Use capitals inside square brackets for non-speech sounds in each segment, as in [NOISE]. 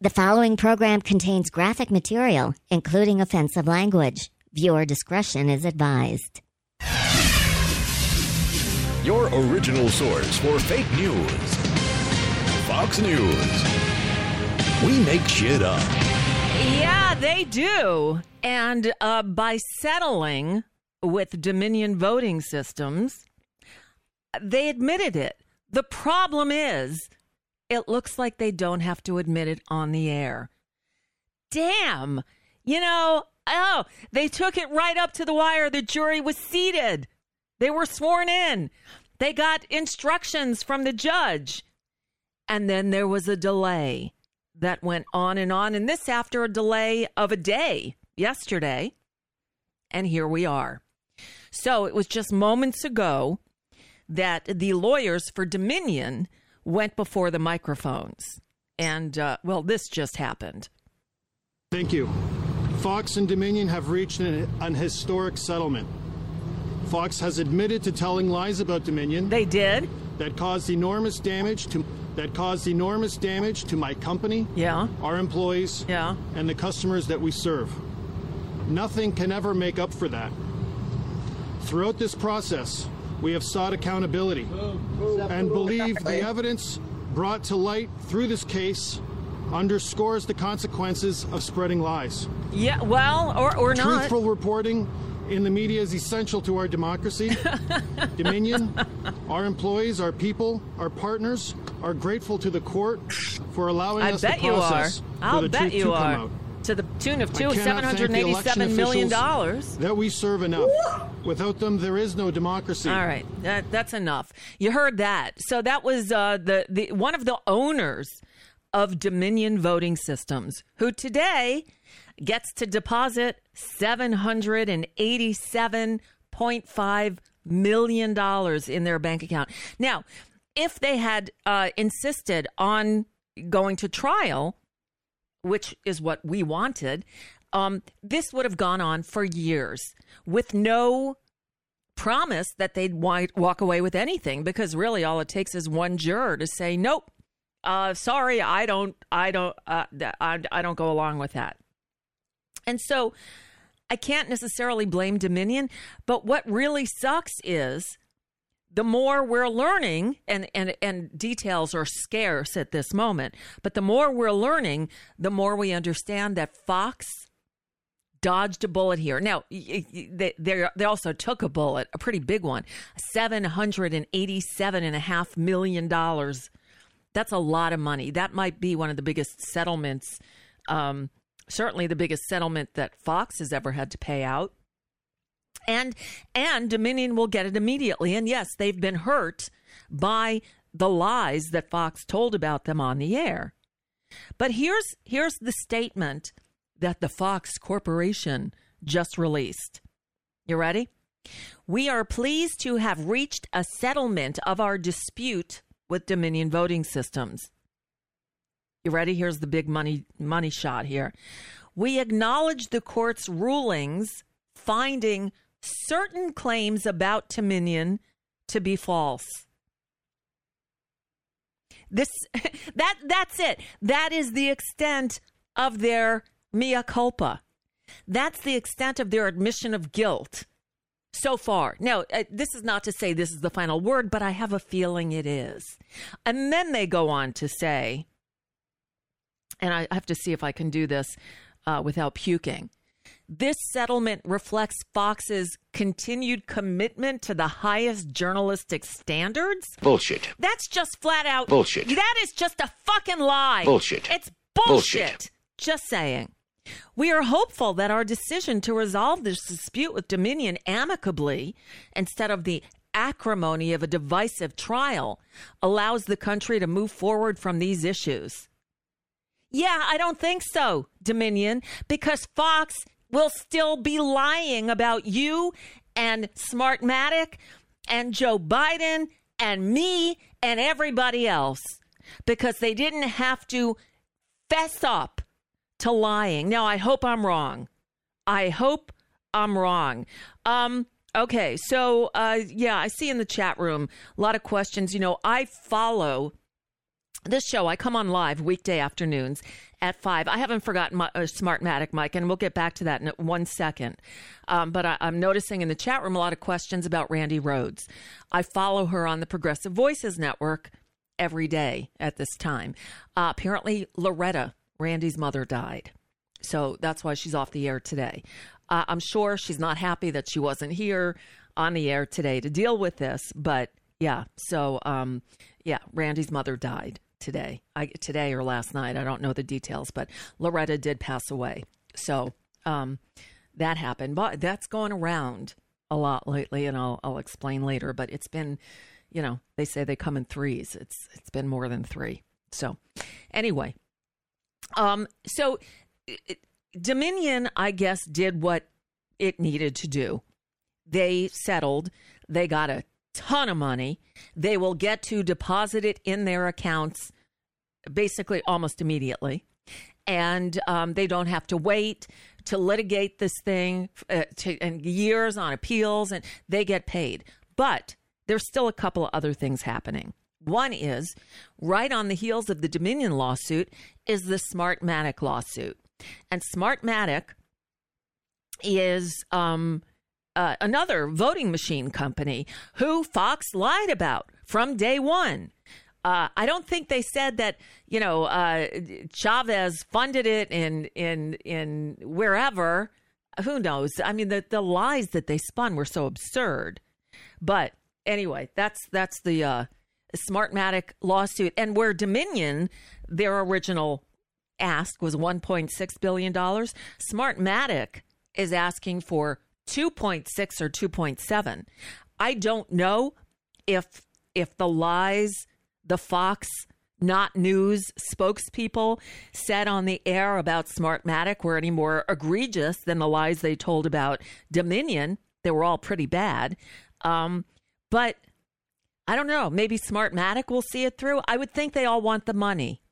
The following program contains graphic material, including offensive language. Viewer discretion is advised. Your original source for fake news. Fox News. We make shit up. Yeah, they do. And uh, by settling with Dominion voting systems, they admitted it. The problem is, it looks like they don't have to admit it on the air. Damn. You know, oh, they took it right up to the wire. The jury was seated, they were sworn in, they got instructions from the judge. And then there was a delay that went on and on. And this after a delay of a day yesterday. And here we are. So it was just moments ago that the lawyers for Dominion went before the microphones. And, uh, well, this just happened. Thank you. Fox and Dominion have reached an, an historic settlement. Fox has admitted to telling lies about Dominion. They did? That caused enormous damage to that caused enormous damage to my company, yeah, our employees, yeah, and the customers that we serve. Nothing can ever make up for that. Throughout this process, we have sought accountability and believe the evidence brought to light through this case underscores the consequences of spreading lies. Yeah, well, or, or Truthful not. Truthful reporting in the media is essential to our democracy. [LAUGHS] Dominion, our employees, our people, our partners are grateful to the court for allowing I us bet the process you are. I'll for the bet truth you to are. come out. To the tune of two seven hundred thank the election eighty-seven million dollars. That we serve enough. Without them, there is no democracy. All right, that, that's enough. You heard that. So that was uh, the the one of the owners of Dominion Voting Systems, who today gets to deposit seven hundred and eighty-seven point five million dollars in their bank account. Now, if they had uh, insisted on going to trial, which is what we wanted, um, this would have gone on for years with no promise that they'd walk away with anything because really all it takes is one juror to say nope uh, sorry i don't i don't uh, I, I don't go along with that. And so i can't necessarily blame dominion but what really sucks is the more we're learning and, and and details are scarce at this moment but the more we're learning the more we understand that fox dodged a bullet here. Now they they also took a bullet a pretty big one 787 and a half million dollars. That's a lot of money. That might be one of the biggest settlements um, certainly the biggest settlement that fox has ever had to pay out and and Dominion will get it immediately. And yes, they've been hurt by the lies that Fox told about them on the air. But here's here's the statement that the Fox Corporation just released. You ready? We are pleased to have reached a settlement of our dispute with Dominion Voting Systems. You ready? Here's the big money money shot here. We acknowledge the court's rulings finding certain claims about Dominion to be false. This [LAUGHS] that that's it. That is the extent of their mea culpa. That's the extent of their admission of guilt so far. Now, uh, this is not to say this is the final word, but I have a feeling it is. And then they go on to say, and I have to see if I can do this uh, without puking. This settlement reflects Fox's continued commitment to the highest journalistic standards. Bullshit. That's just flat out Bullshit. That is just a fucking lie. Bullshit. It's bullshit. Bullshit. Just saying. We are hopeful that our decision to resolve this dispute with Dominion amicably instead of the acrimony of a divisive trial allows the country to move forward from these issues. Yeah, I don't think so, Dominion, because Fox will still be lying about you and Smartmatic and Joe Biden and me and everybody else because they didn't have to fess up to lying. Now, I hope I'm wrong. I hope I'm wrong. Um, okay, so uh, yeah, I see in the chat room a lot of questions. You know, I follow this show. I come on live weekday afternoons at five. I haven't forgotten my uh, Smartmatic, Mike, and we'll get back to that in one second. Um, but I, I'm noticing in the chat room a lot of questions about Randi Rhodes. I follow her on the Progressive Voices Network every day at this time. Uh, apparently, Loretta, Randi's mother, died. So that's why she's off the air today. Uh, I'm sure she's not happy that she wasn't here on the air today to deal with this, but yeah. So, um, yeah, Randi's mother died today. I, today or last night. I don't know the details, but Loretta did pass away. So, um, that happened. But that's going around a lot lately, and I'll, I'll explain later. But it's been, you know, they say they come in threes. It's it's been more than three. So, anyway, um, so it, Dominion, I guess, did what it needed to do. They settled. They got a ton of money. They will get to deposit it in their accounts basically almost immediately. And um, they don't have to wait to litigate this thing uh, to, and years on appeals, and they get paid. But there's still a couple of other things happening. One is right on the heels of the Dominion lawsuit is the Smartmatic lawsuit. And Smartmatic is um, uh, another voting machine company who Fox lied about from day one. Uh, I don't think they said that you know uh, Chavez funded it in in in wherever. Who knows? I mean, the the lies that they spun were so absurd. But anyway, that's that's the uh, Smartmatic lawsuit, and where Dominion, their original ask was 1.6 billion dollars. Smartmatic is asking for 2.6 or 2.7. I don't know if if the lies the Fox not news spokespeople said on the air about Smartmatic were any more egregious than the lies they told about Dominion. They were all pretty bad. Um, but I don't know. Maybe Smartmatic will see it through. I would think they all want the money.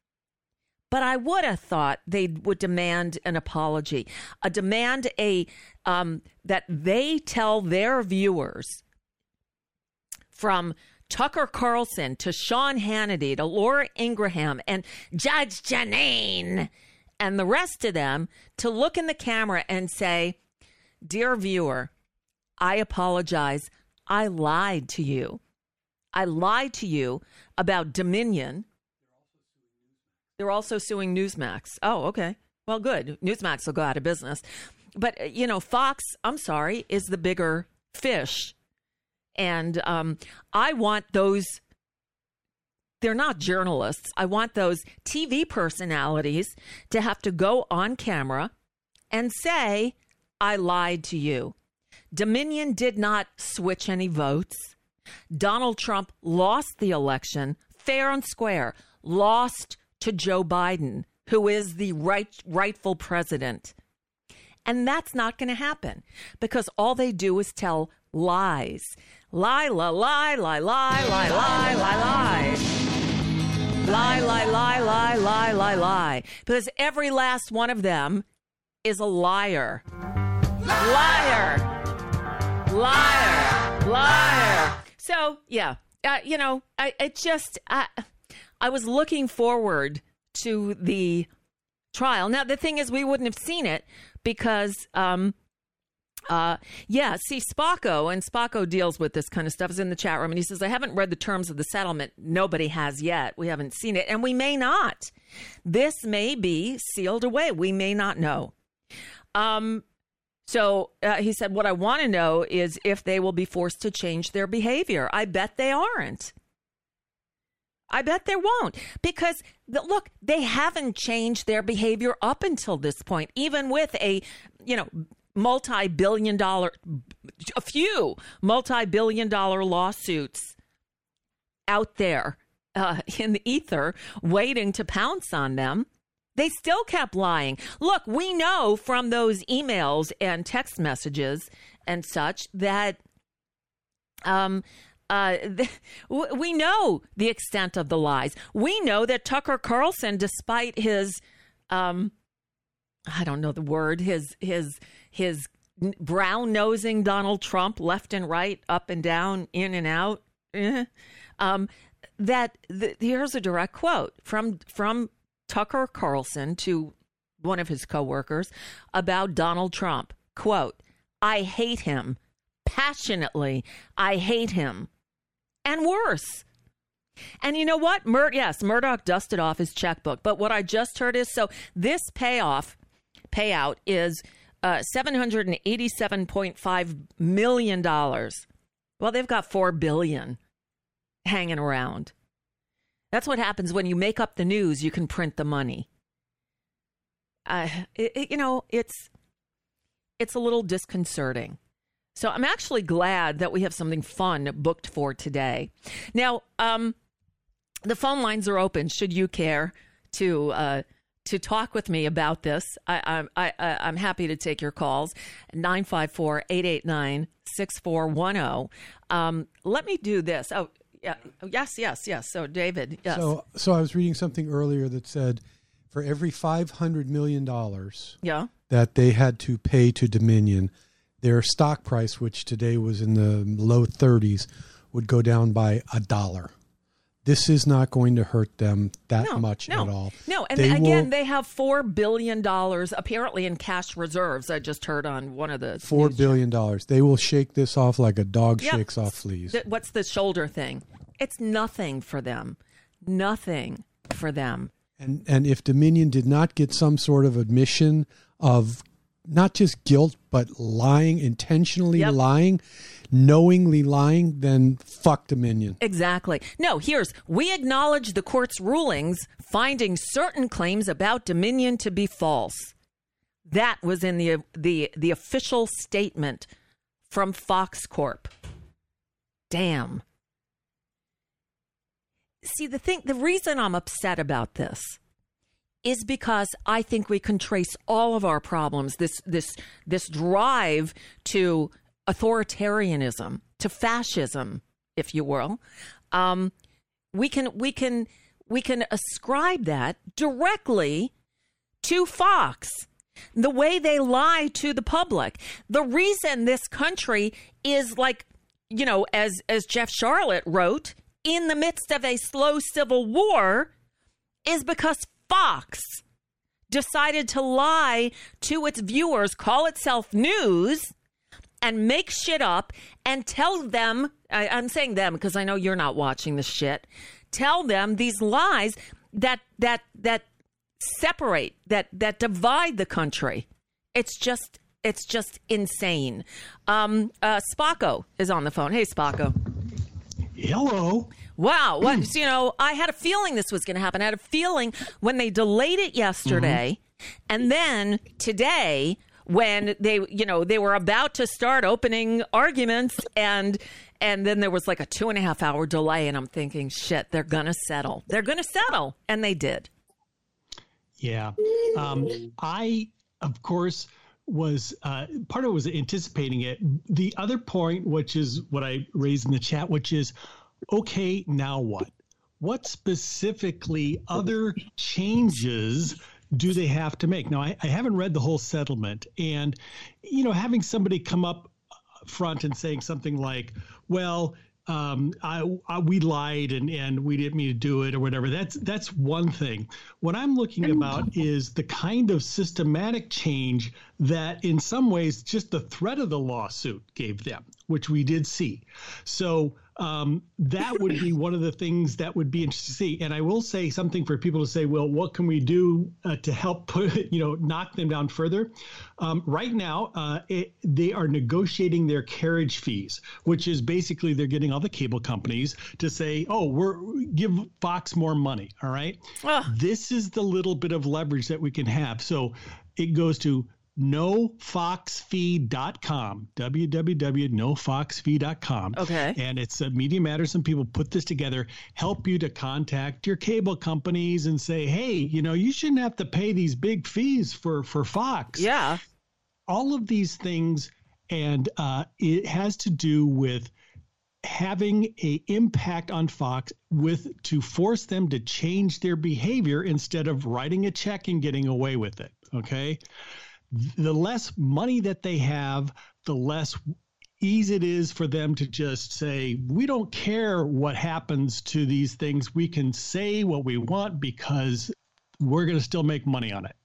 But I would have thought they would demand an apology, a demand a um, that they tell their viewers from Tucker Carlson to Sean Hannity to Laura Ingraham and Judge Jeanine and the rest of them to look in the camera and say, Dear viewer, I apologize. I lied to you. I lied to you about Dominion. They're also suing Newsmax. Oh, okay. Well, good. Newsmax will go out of business. But, uh, you know, Fox, I'm sorry, is the bigger fish and um, I want those, they're not journalists. I want those TV personalities to have to go on camera and say, I lied to you. Dominion did not switch any votes. Donald Trump lost the election fair and square, lost to Joe Biden, who is the right, rightful president. And that's not going to happen because all they do is tell lies. Lie, la, lie, lie, lie, lie, lie, lie, lie. Lie, lie, lie, lie, lie, lie, lie. Because every last one of them is a liar. Liar. Liar. Liar. So, yeah, uh, you know, I, I just, Uh, I was looking forward to the trial. Now, the thing is, we wouldn't have seen it because, um, uh, yeah, see, Spocko, and Spocko deals with this kind of stuff, is in the chat room, and he says, I haven't read the terms of the settlement. Nobody has yet. We haven't seen it, and we may not. This may be sealed away. We may not know. Um, so uh, he said, What I want to know is if they will be forced to change their behavior. I bet they aren't. I bet there won't because the, look, they haven't changed their behavior up until this point, even with a, you know, multi-billion dollar, a few multi-billion dollar lawsuits out there uh, in the ether waiting to pounce on them. They still kept lying. Look, we know from those emails and text messages and such that um, uh, [LAUGHS] we know the extent of the lies. We know that Tucker Carlson, despite his, um, I don't know the word, his his his brown nosing Donald Trump left and right, up and down, in and out. Eh, um, that here's a direct quote from from Tucker Carlson to one of his coworkers about Donald Trump. Quote: "I hate him." Passionately, I hate him and worse. And you know what? Mur- yes, Murdoch dusted off his checkbook. But what I just heard is so this payoff, payout is uh, $787.5 million. Well, they've got 4 billion hanging around. That's what happens when you make up the news, you can print the money. Uh, it, it, you know, it's it's a little disconcerting. So I'm actually glad that we have something fun booked for today. Now, um, the phone lines are open. Should you care to uh, to talk with me about this, I, I, I, I'm happy to take your calls. 954 889 6410. Um, let me do this. Oh, yeah. Yes, yes, yes. So, David, yes. So, so I was reading something earlier that said for every $500 million yeah. that they had to pay to Dominion, their stock price, which today was in the low 30s, would go down by a dollar. This is not going to hurt them that no, much no, at all. No, and They again, will- they have four billion dollars apparently in cash reserves. I just heard on one of the four billion dollars. They will shake this off like a dog Yep. shakes off fleas. What's the shoulder thing? It's nothing for them. Nothing for them. And and if Dominion did not get some sort of admission of not just guilt but lying, intentionally Yep. lying, knowingly lying, then fuck Dominion. Exactly. No, here's we acknowledge the court's rulings finding certain claims about Dominion to be false. That was in the the the official statement from Fox Corp. Damn. See the thing the reason I'm upset about this is because I think we can trace all of our problems this this this drive to authoritarianism to fascism if you will. Um, we can we can we can ascribe that directly to Fox. The way they lie to the public. The reason this country is like you know as as Jeff Sharlet wrote in the midst of a slow civil war is because Fox decided to lie to its viewers, call itself news, and make shit up and tell them I, I'm saying them because I know you're not watching this shit. Tell them these lies that that that separate, that that divide the country. It's just it's just insane. Um, uh, Spocko is on the phone. Hey, Spocko. Hello. Wow. What, you know, I had a feeling this was going to happen. I had a feeling when they delayed it yesterday and then today when they, you know, they were about to start opening arguments and, and then there was like a two and a half hour delay and I'm thinking, shit, they're going to settle. They're going to settle. And they did. Yeah. Um, I, of course, was uh, part of it was anticipating it. The other point, which is what I raised in the chat, which is okay, now what? What specifically other changes do they have to make? Now, I, I haven't read the whole settlement, and you know, having somebody come up front and saying something like, "Well, um, I, I, we lied and, and we didn't mean to do it or whatever. That's that's one thing. What I'm looking about is the kind of systematic change that, in some ways, just the threat of the lawsuit gave them, which we did see. So um, that would be one of the things that would be interesting to see. And I will say something for people to say, well, what can we do uh, to help put, [LAUGHS] you know, knock them down further? Um, right now, uh, it, they are negotiating their carriage fees, which is basically they're getting all the cable companies to say, oh, we're give Fox more money. All right. This is the little bit of leverage that we can have. So it goes to nofoxfee.com, www.nofoxfee.com. Okay. And it's a Media Matters, and people put this together, help you to contact your cable companies and say, hey, you know, you shouldn't have to pay these big fees for, for Fox. Yeah. All of these things, and uh, it has to do with having a impact on Fox with to force them to change their behavior instead of writing a check and getting away with it. Okay the less money that they have, the less ease it is for them to just say, we don't care what happens to these things. We can say what we want because we're going to still make money on it.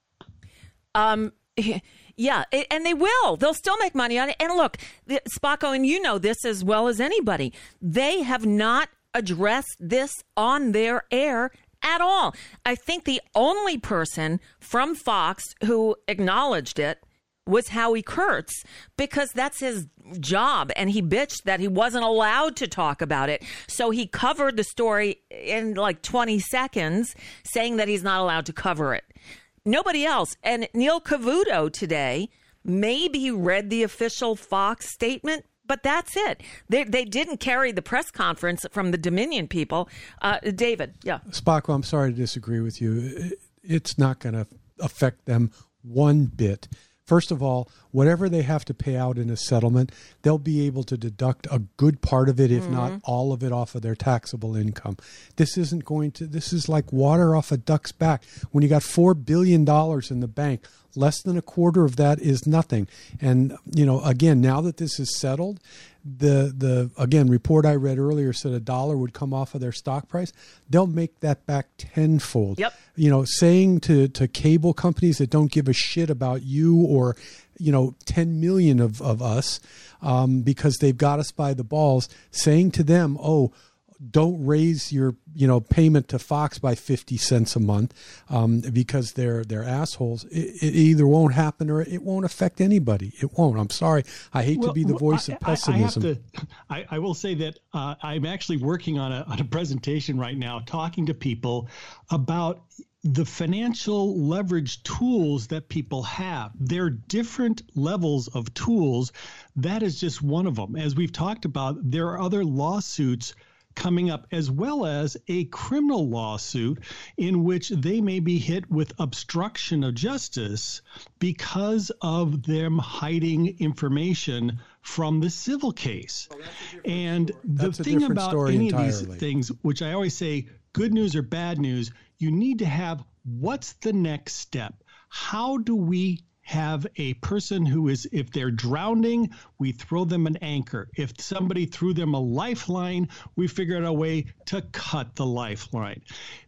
Um, [LAUGHS] yeah, and they will. They'll still make money on it. And look, Spocko, and you know this as well as anybody, they have not addressed this on their air at all. I think the only person from Fox who acknowledged it was Howie Kurtz because that's his job. And he bitched that he wasn't allowed to talk about it. So he covered the story in like 20 seconds, saying that he's not allowed to cover it. Nobody else. And Neil Cavuto today maybe read the official Fox statement, but that's it. They, they didn't carry the press conference from the Dominion people. Uh, David, yeah. Spocko, I'm sorry to disagree with you. It's not going to affect them one bit. First of all, whatever they have to pay out in a settlement, they'll be able to deduct a good part of it, if mm-hmm. not all of it, off of their taxable income. This isn't going to, this is like water off a duck's back. When you got $4 billion in the bank, less than a quarter of that is nothing. And, you know, again, now that this is settled, the the again report I read earlier said a dollar would come off of their stock price. They'll make that back tenfold. Yep. You know, saying to to cable companies that don't give a shit about you or you know 10 million of of us um, because they've got us by the balls, saying to them, oh don't raise your you know payment to Fox by fifty cents a month um, because they're they're assholes. It, it, either won't happen or it won't affect anybody. It won't. I'm sorry. I hate well, to be the voice I, of pessimism. I, I, to, [LAUGHS] I, I will say that uh, I'm actually working on a on a presentation right now, talking to people about the financial leverage tools that people have. There are different levels of tools. That is just one of them. As we've talked about, there are other lawsuits coming up, as well as a criminal lawsuit in which they may be hit with obstruction of justice because of them hiding information from the civil case. Oh, and the thing about any entirely. of these things, which I always say, good news or bad news, you need to have what's the next step? How do we have a person who is, if they're drowning, we throw them an anchor. If somebody threw them a lifeline, we figure out a way to cut the lifeline.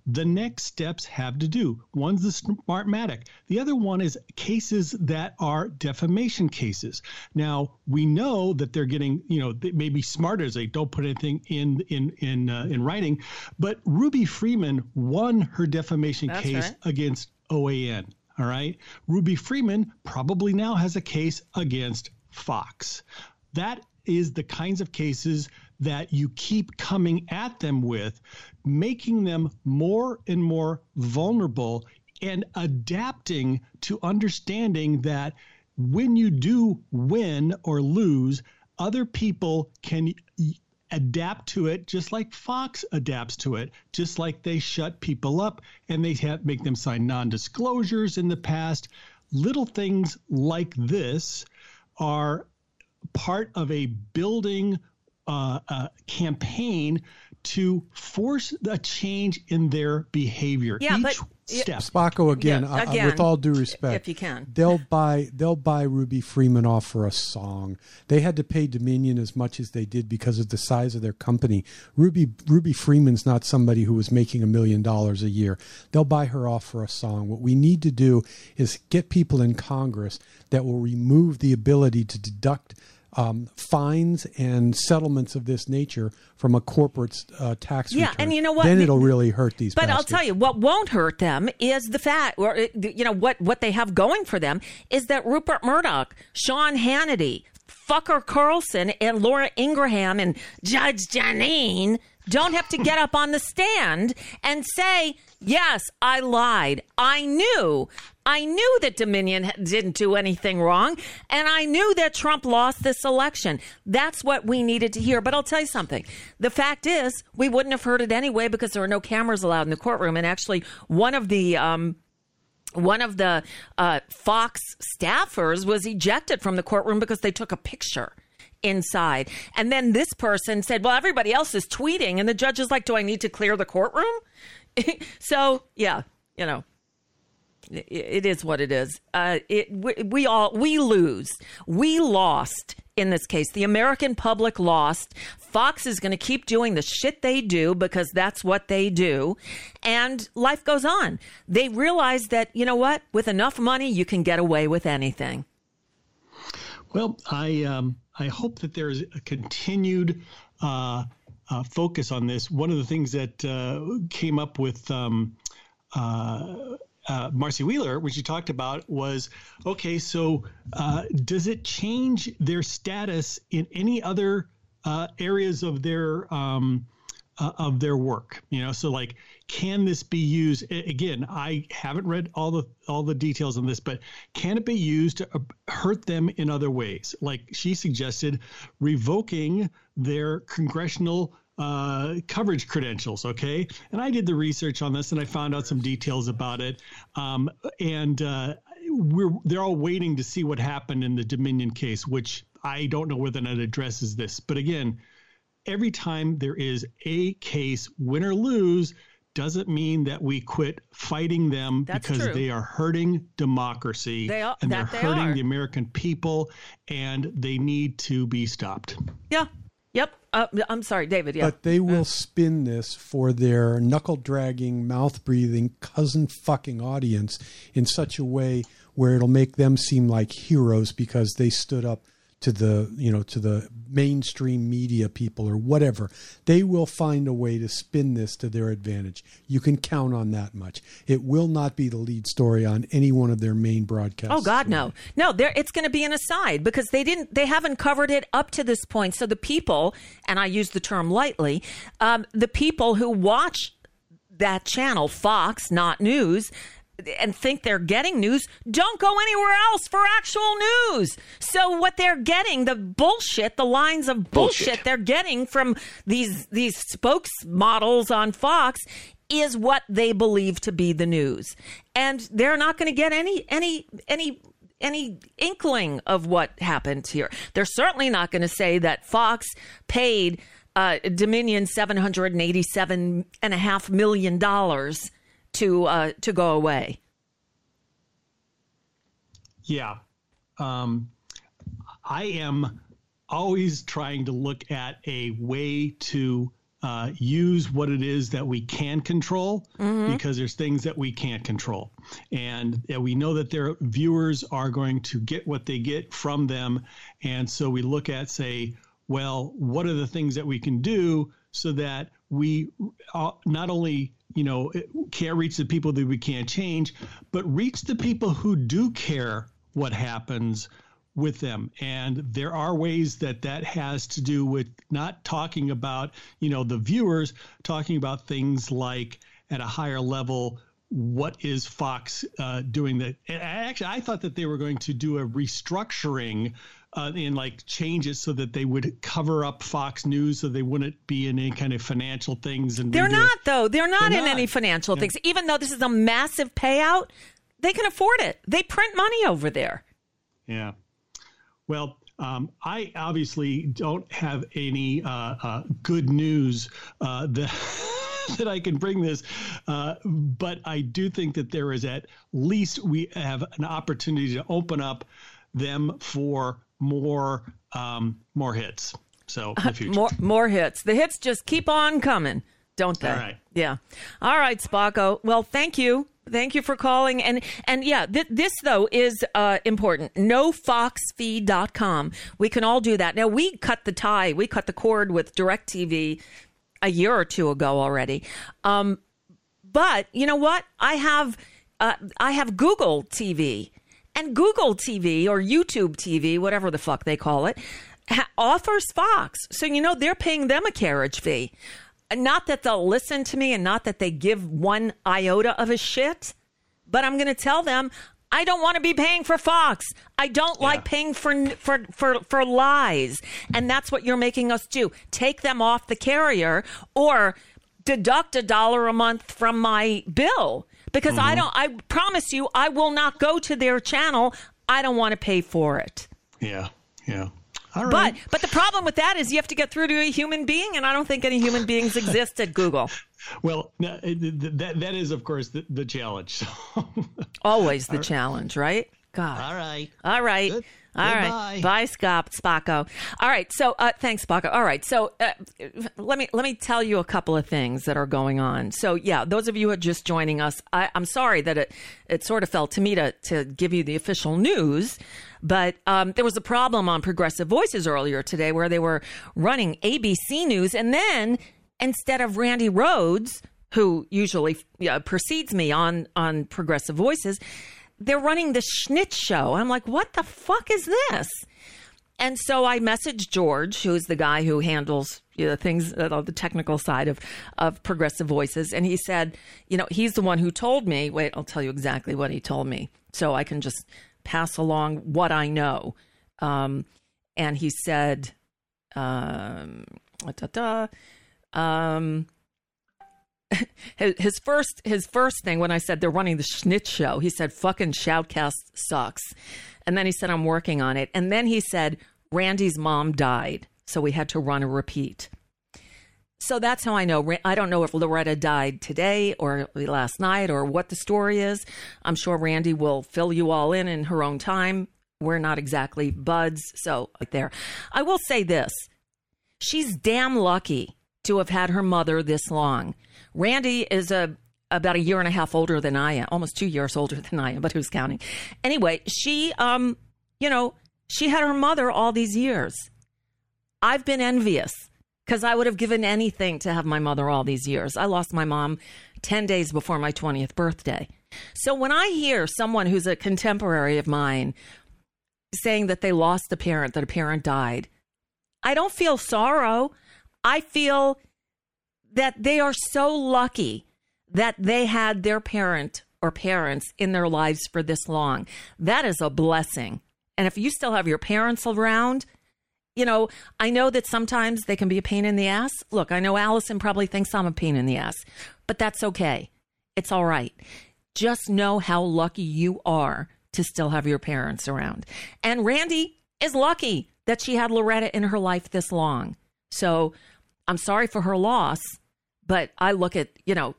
The next steps have to do. One's the Smartmatic. The other one is cases that are defamation cases. Now we know that they're getting, you know, they may be smart as they don't put anything in in in uh, in writing, but Ruby Freeman won her defamation That's case right. against OAN. All right. Ruby Freeman probably now has a case against Fox. That is the kinds of cases that you keep coming at them with, making them more and more vulnerable and adapting to understanding that when you do win or lose, other people can adapt to it just like Fox adapts to it, just like they shut people up and they have, make them sign non disclosures in the past. Little things like this are part of a building uh, uh, campaign to force a change in their behavior. Yeah, Each but step. Spocko again, Yeah, uh, again, with all due respect, if you can. they'll buy they'll buy Ruby Freeman off for a song. They had to pay Dominion as much as they did because of the size of their company. Ruby Ruby Freeman's not somebody who was making a million dollars a year. They'll buy her off for a song. What we need to do is get people in Congress that will remove the ability to deduct um, fines and settlements of this nature from a corporate uh, tax Yeah, return. and you know what? Then it'll really hurt these. But I'll tell you, what won't hurt them is the fact, or uh, you know, what what they have going for them is that Rupert Murdoch, Sean Hannity, Fucker Carlson, and Laura Ingraham and Judge Jeanine don't have to get up on the stand and say, "Yes, I lied. I knew." I knew that Dominion didn't do anything wrong, and I knew that Trump lost this election. That's what we needed to hear. But I'll tell you something. The fact is, we wouldn't have heard it anyway because there are no cameras allowed in the courtroom. And actually, one of the um, one of the uh, Fox staffers was ejected from the courtroom because they took a picture inside. And then this person said, "Well, everybody else is tweeting," and the judge is like, "Do I need to clear the courtroom?" [LAUGHS] so, yeah, you know it- is what it is. Uh, it we, we all we lose. We lost in this case. The American public lost. Fox is going to keep doing the shit they do because that's what they do, and life goes on. They realize that you know what? With enough money, you can get away with anything. Well, I um, I hope that there's a continued uh, uh, focus on this. One of the things that uh, came up with um, uh, Marcy Wheeler, which you talked about, was okay. So, uh, does it change their status in any other uh, areas of their um, uh, of their work? You know, so like, can this be used? Again, I haven't read all the all the details on this, but can it be used to uh, hurt them in other ways? Like she suggested, revoking their congressional uh, coverage credentials. Okay, and I did the research on this, and I found out some details about it. Um, and uh, we're they're all waiting to see what happened in the Dominion case, which I don't know whether it addresses this. But again, every time there is a case, win or lose, doesn't mean that we quit fighting them That's because true. they are hurting democracy They are- and they're they hurting are. the American people, and they need to be stopped. Yeah. Yep. Uh, I'm sorry, David. Yeah. But they will spin this for their knuckle dragging, mouth breathing, cousin fucking audience in such a way where it'll make them seem like heroes because they stood up to the you know to the mainstream media people or whatever. They will find a way to spin this to their advantage. You can count on that much. It will not be the lead story on any one of their main broadcasts. Oh God, no, no. There, it's going to be an aside because they didn't, they haven't covered it up to this point. So the people, and I use the term lightly, um, the people who watch that channel, Fox, not news, and think they're getting news, don't go anywhere else for actual news. So what they're getting, the bullshit, the lines of bullshit, Bullshit. they're getting from these these spokesmodels on Fox is what they believe to be the news. And they're not going to get any any any any inkling of what happened here. They're certainly not going to say that Fox paid uh, Dominion seven hundred and eighty-seven and a half million dollars to uh, to go away. Yeah. Um, I am always trying to look at a way to uh, use what it is that we can control because there's things that we can't control. And uh, we know that their viewers are going to get what they get from them. And so we look at, say, well, what are the things that we can do so that we uh, not only you know can't reach the people that we can't change, but reach the people who do care what happens with them. And there are ways that that has to do with not talking about you know the viewers, talking about things like at a higher level. What is Fox uh, doing? That and actually, I thought that they were going to do a restructuring uh, and like change it so that they would cover up Fox News so they wouldn't be in any kind of financial things. And They're redo it. not though. They're not They're in not. any financial things. Even though this is a massive payout, they can afford it. They print money over there. Yeah. Well, um, I obviously don't have any uh, uh, good news uh, [LAUGHS] that that I can bring this, uh, but I do think that there is at least we have an opportunity to open up them for more um, more hits. So in the future. More more hits. The hits just keep on coming, don't they? All right. Yeah. All right, Spocko. Well, thank you. Thank you for calling. And and yeah, th- this though is uh, important. NoFoxFee.com. We can all do that. Now we cut the tie. We cut the cord with DirecTV a year or two ago already. Um, but you know what? I have uh, I have Google TV, and Google TV or YouTube TV, whatever the fuck they call it, ha- offers Fox. So you know they're paying them a carriage fee. Not that they'll listen to me, and not that they give one iota of a shit. But I'm going to tell them I don't want to be paying for Fox. I don't like paying for for for for lies, and that's what you're making us do. Take them off the carrier or deduct a dollar a month from my bill because I mm-hmm. don't. I promise you, I will not go to their channel. I don't want to pay for it. yeah, yeah. All right. But but the problem with that is you have to get through to a human being, and I don't think any human beings exist at Google. [LAUGHS] well, no, it- th- that that is of course the, the challenge. [LAUGHS] Always the challenge, right? God. All right. All right. Good. All right. Goodbye. Bye, Scott Spocko. All right. So, uh, thanks, Spocko. All right. So, uh, let me let me tell you a couple of things that are going on. So, yeah, those of you who are just joining us, I, I'm sorry that it it sort of fell to me to to give you the official news, but um, there was a problem on Progressive Voices earlier today where they were running ABC News, and then instead of Randi Rhodes, who usually uh, precedes me on on Progressive Voices, they're running the Schnitt show. I'm like, what the fuck is this? And so I messaged George, who's the guy who handles you know, things, uh, the technical side of, of Progressive Voices. And he said, you know, he's the one who told me, wait, I'll tell you exactly what he told me so I can just pass along what I know. Um, and he said, um, da, da, um, [LAUGHS] his, first his first thing when I said they're running the Schnitt show, he said fucking Shoutcast sucks, and then he said I'm working on it, and then he said Randi's mom died, so we had to run a repeat. So that's how I know. I don't know if Loretta died today or last night or what the story is. I'm sure Randi will fill you all in in her own time. We're not exactly buds, so right there. I will say this she's damn lucky to have had her mother this long. Randi is a about a year and a half older than I am, almost two years older than I am, but who's counting? Anyway, she, um, you know, she had her mother all these years. I've been envious because I would have given anything to have my mother all these years. I lost my mom 10 days before my 20th birthday. So when I hear someone who's a contemporary of mine saying that they lost a parent, that a parent died, I don't feel sorrow. I feel that they are so lucky that they had their parent or parents in their lives for this long. That is a blessing. And if you still have your parents around, you know, I know that sometimes they can be a pain in the ass. Look, I know Allison probably thinks I'm a pain in the ass, but that's okay. It's all right. Just know how lucky you are to still have your parents around. And Randi is lucky that she had Loretta in her life this long. So I'm sorry for her loss, but I look at, you know,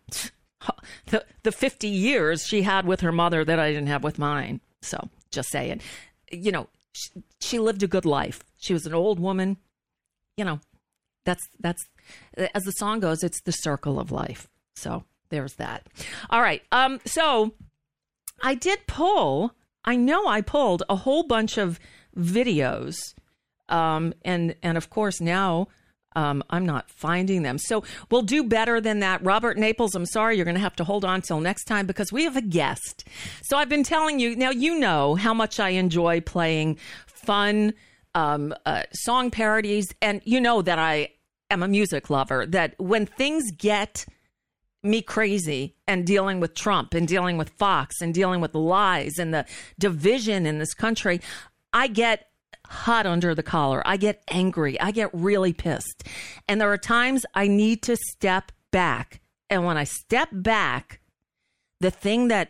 [LAUGHS] the, the 50 years she had with her mother that I didn't have with mine. So just saying, you know, she, she lived a good life. She was an old woman. You know, that's, that's, as the song goes, it's the circle of life. So there's that. All right. Um, so I did pull, I know I pulled a whole bunch of videos. Um, and, and of course now, um, I'm not finding them. So we'll do better than that. Robert Naples, I'm sorry, you're going to have to hold on till next time because we have a guest. So I've been telling you, now you know how much I enjoy playing fun um, uh, song parodies. And you know that I am a music lover, that when things get me crazy and dealing with Trump and dealing with Fox and dealing with lies and the division in this country, I get hot under the collar. I get angry. I get really pissed. And there are times I need to step back. And when I step back, the thing that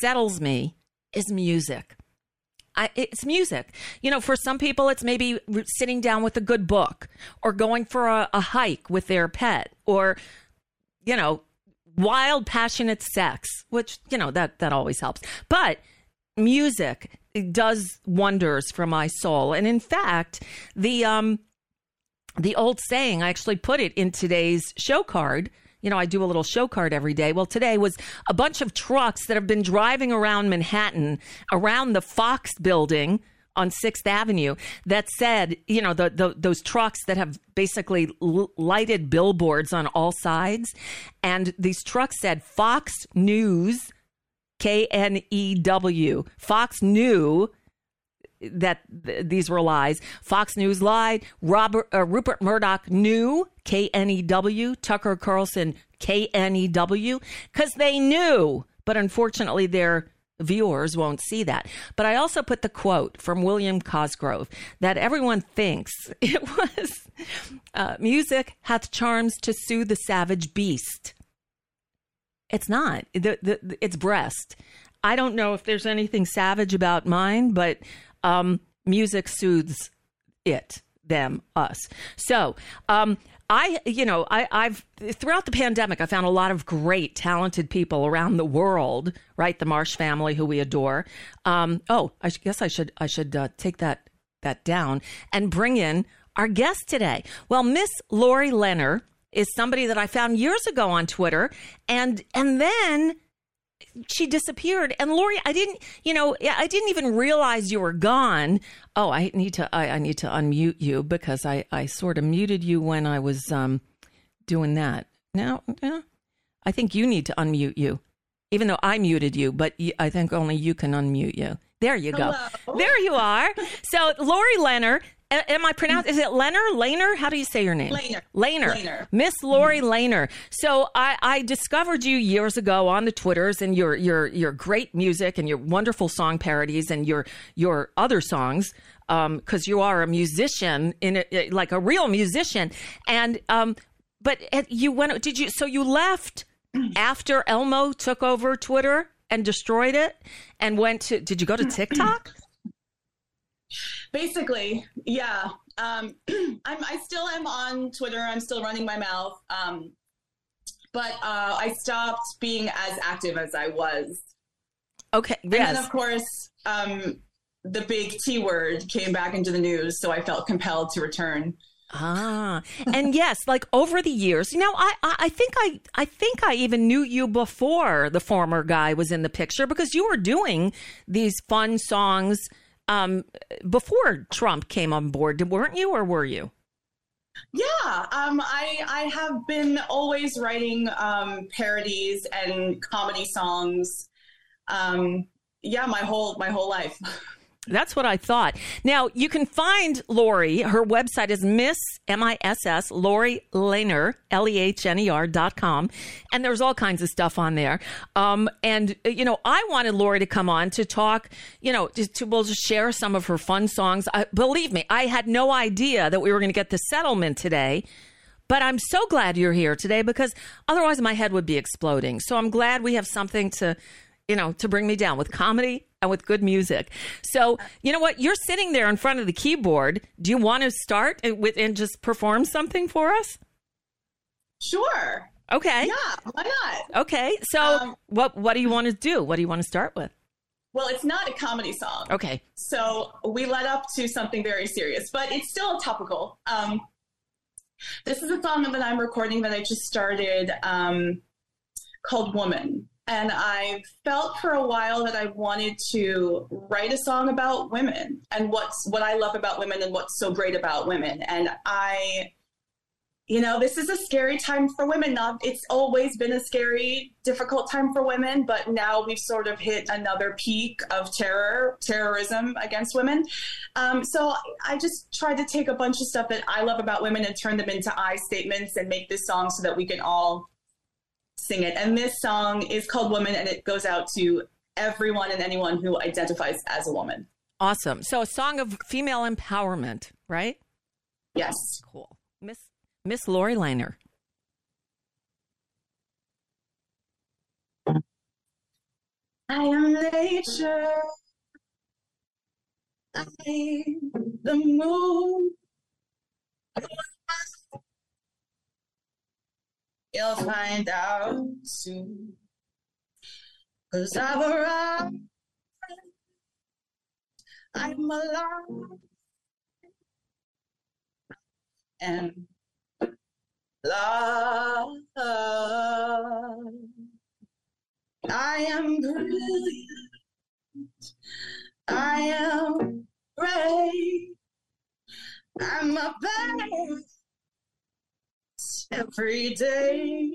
settles me is music. I, it's music. You know, for some people, it's maybe sitting down with a good book or going for a, a hike with their pet or you know, wild, passionate sex, which, you know, that, that always helps. But music does wonders for my soul. And in fact, the, um, the old saying, I actually put it in today's show card. You know, I do a little show card every day. Well, today was a bunch of trucks that have been driving around Manhattan, around the Fox building on Sixth Avenue that said, you know, the, the those trucks that have basically l- lighted billboards on all sides, and these trucks said Fox News, K N E W. Fox knew that th- these were lies. Fox News lied. Robert uh, Rupert Murdoch knew K N E W. Tucker Carlson K N E W because they knew, but unfortunately, their viewers won't see that. But I also put the quote from William Congreve that everyone thinks [LAUGHS] it was uh, music hath charms to soothe the savage beast. It's not. The, the, it's breast. I don't know if there's anything savage about mine, but um, music soothes it, them, us. So, um, I, you know, I, I've throughout the pandemic, I found a lot of great, talented people around the world. Right, the Marsh family, who we adore. Um, oh, I guess I should, I should uh, take that that down and bring in our guest today. Well, Miss Lori Lehner is somebody that I found years ago on Twitter, and and then she disappeared. And Lori, I didn't, you know, I didn't even realize you were gone. Oh, I need to, I, I need to unmute you because I, I sort of muted you when I was um, doing that. Now, yeah, I think you need to unmute you, even though I muted you, but I think only you can unmute you. There you go. Hello. There you are. So, Lori Lehner, Am I pronounced? Is it Leonard? Laner? How do you say your name? Laner. Laner. Miss Lori Laner. So I, I discovered you years ago on the Twitters and your your your great music and your wonderful song parodies and your your other songs because um, you are a musician in a, like a real musician and um but you went did you so you left after Elmo took over Twitter and destroyed it and went to did you go to [CLEARS THROAT] TikTok? Basically, yeah. Um, [CLEARS THROAT] I'm, I still am on Twitter. I'm still running my mouth. Um, but uh, I stopped being as active as I was. Okay. And Yes. then, of course, um, the big T word came back into the news, so I felt compelled to return. Ah, and yes, like over the years, you know, I, I, I think I, I think I even knew you before the former guy was in the picture because you were doing these fun songs um, before Trump came on board, weren't you, or were you? Yeah, um, I I have been always writing um, parodies and comedy songs. Um, yeah, my whole my whole life. [LAUGHS] That's what I thought. Now you can find Lori. Her website is Miss M I S S Lori Lehner L E H N E R dot com, and there's all kinds of stuff on there. Um, and you know, I wanted Lori to come on to talk. You know, to, to we'll just share some of her fun songs. I, believe me, I had no idea that we were going to get the settlement today. But I'm so glad you're here today because otherwise my head would be exploding. So I'm glad we have something to, you know, to bring me down with comedy and with good music. So, you know what? You're sitting there in front of the keyboard. Do you want to start with and just perform something for us? Sure. Okay. Yeah, why not? Okay. So, Um, what what do you want to do? What do you want to start with? Well, it's not a comedy song. Okay. So we led up to something very serious, but it's still topical. Um, this is a song that I'm recording that I just started um, called Woman. And I felt for a while that I wanted to write a song about women and what's what I love about women and what's so great about women. And I, you know, this is a scary time for women. Not it's always been a scary, difficult time for women, but now we've sort of hit another peak of terror, terrorism against women. Um, so I just tried to take a bunch of stuff that I love about women and turn them into I statements and make this song so that we can all sing it. And this song is called Woman, and it goes out to everyone and anyone who identifies as a woman. Awesome. So, a song of female empowerment, right? Yes. Cool. Miss Miss Lori Liner. I am nature. I am the moon. You'll find out soon. Cause I've arrived. I'm alive. And love. I am brilliant. I am brave. I'm a best every day.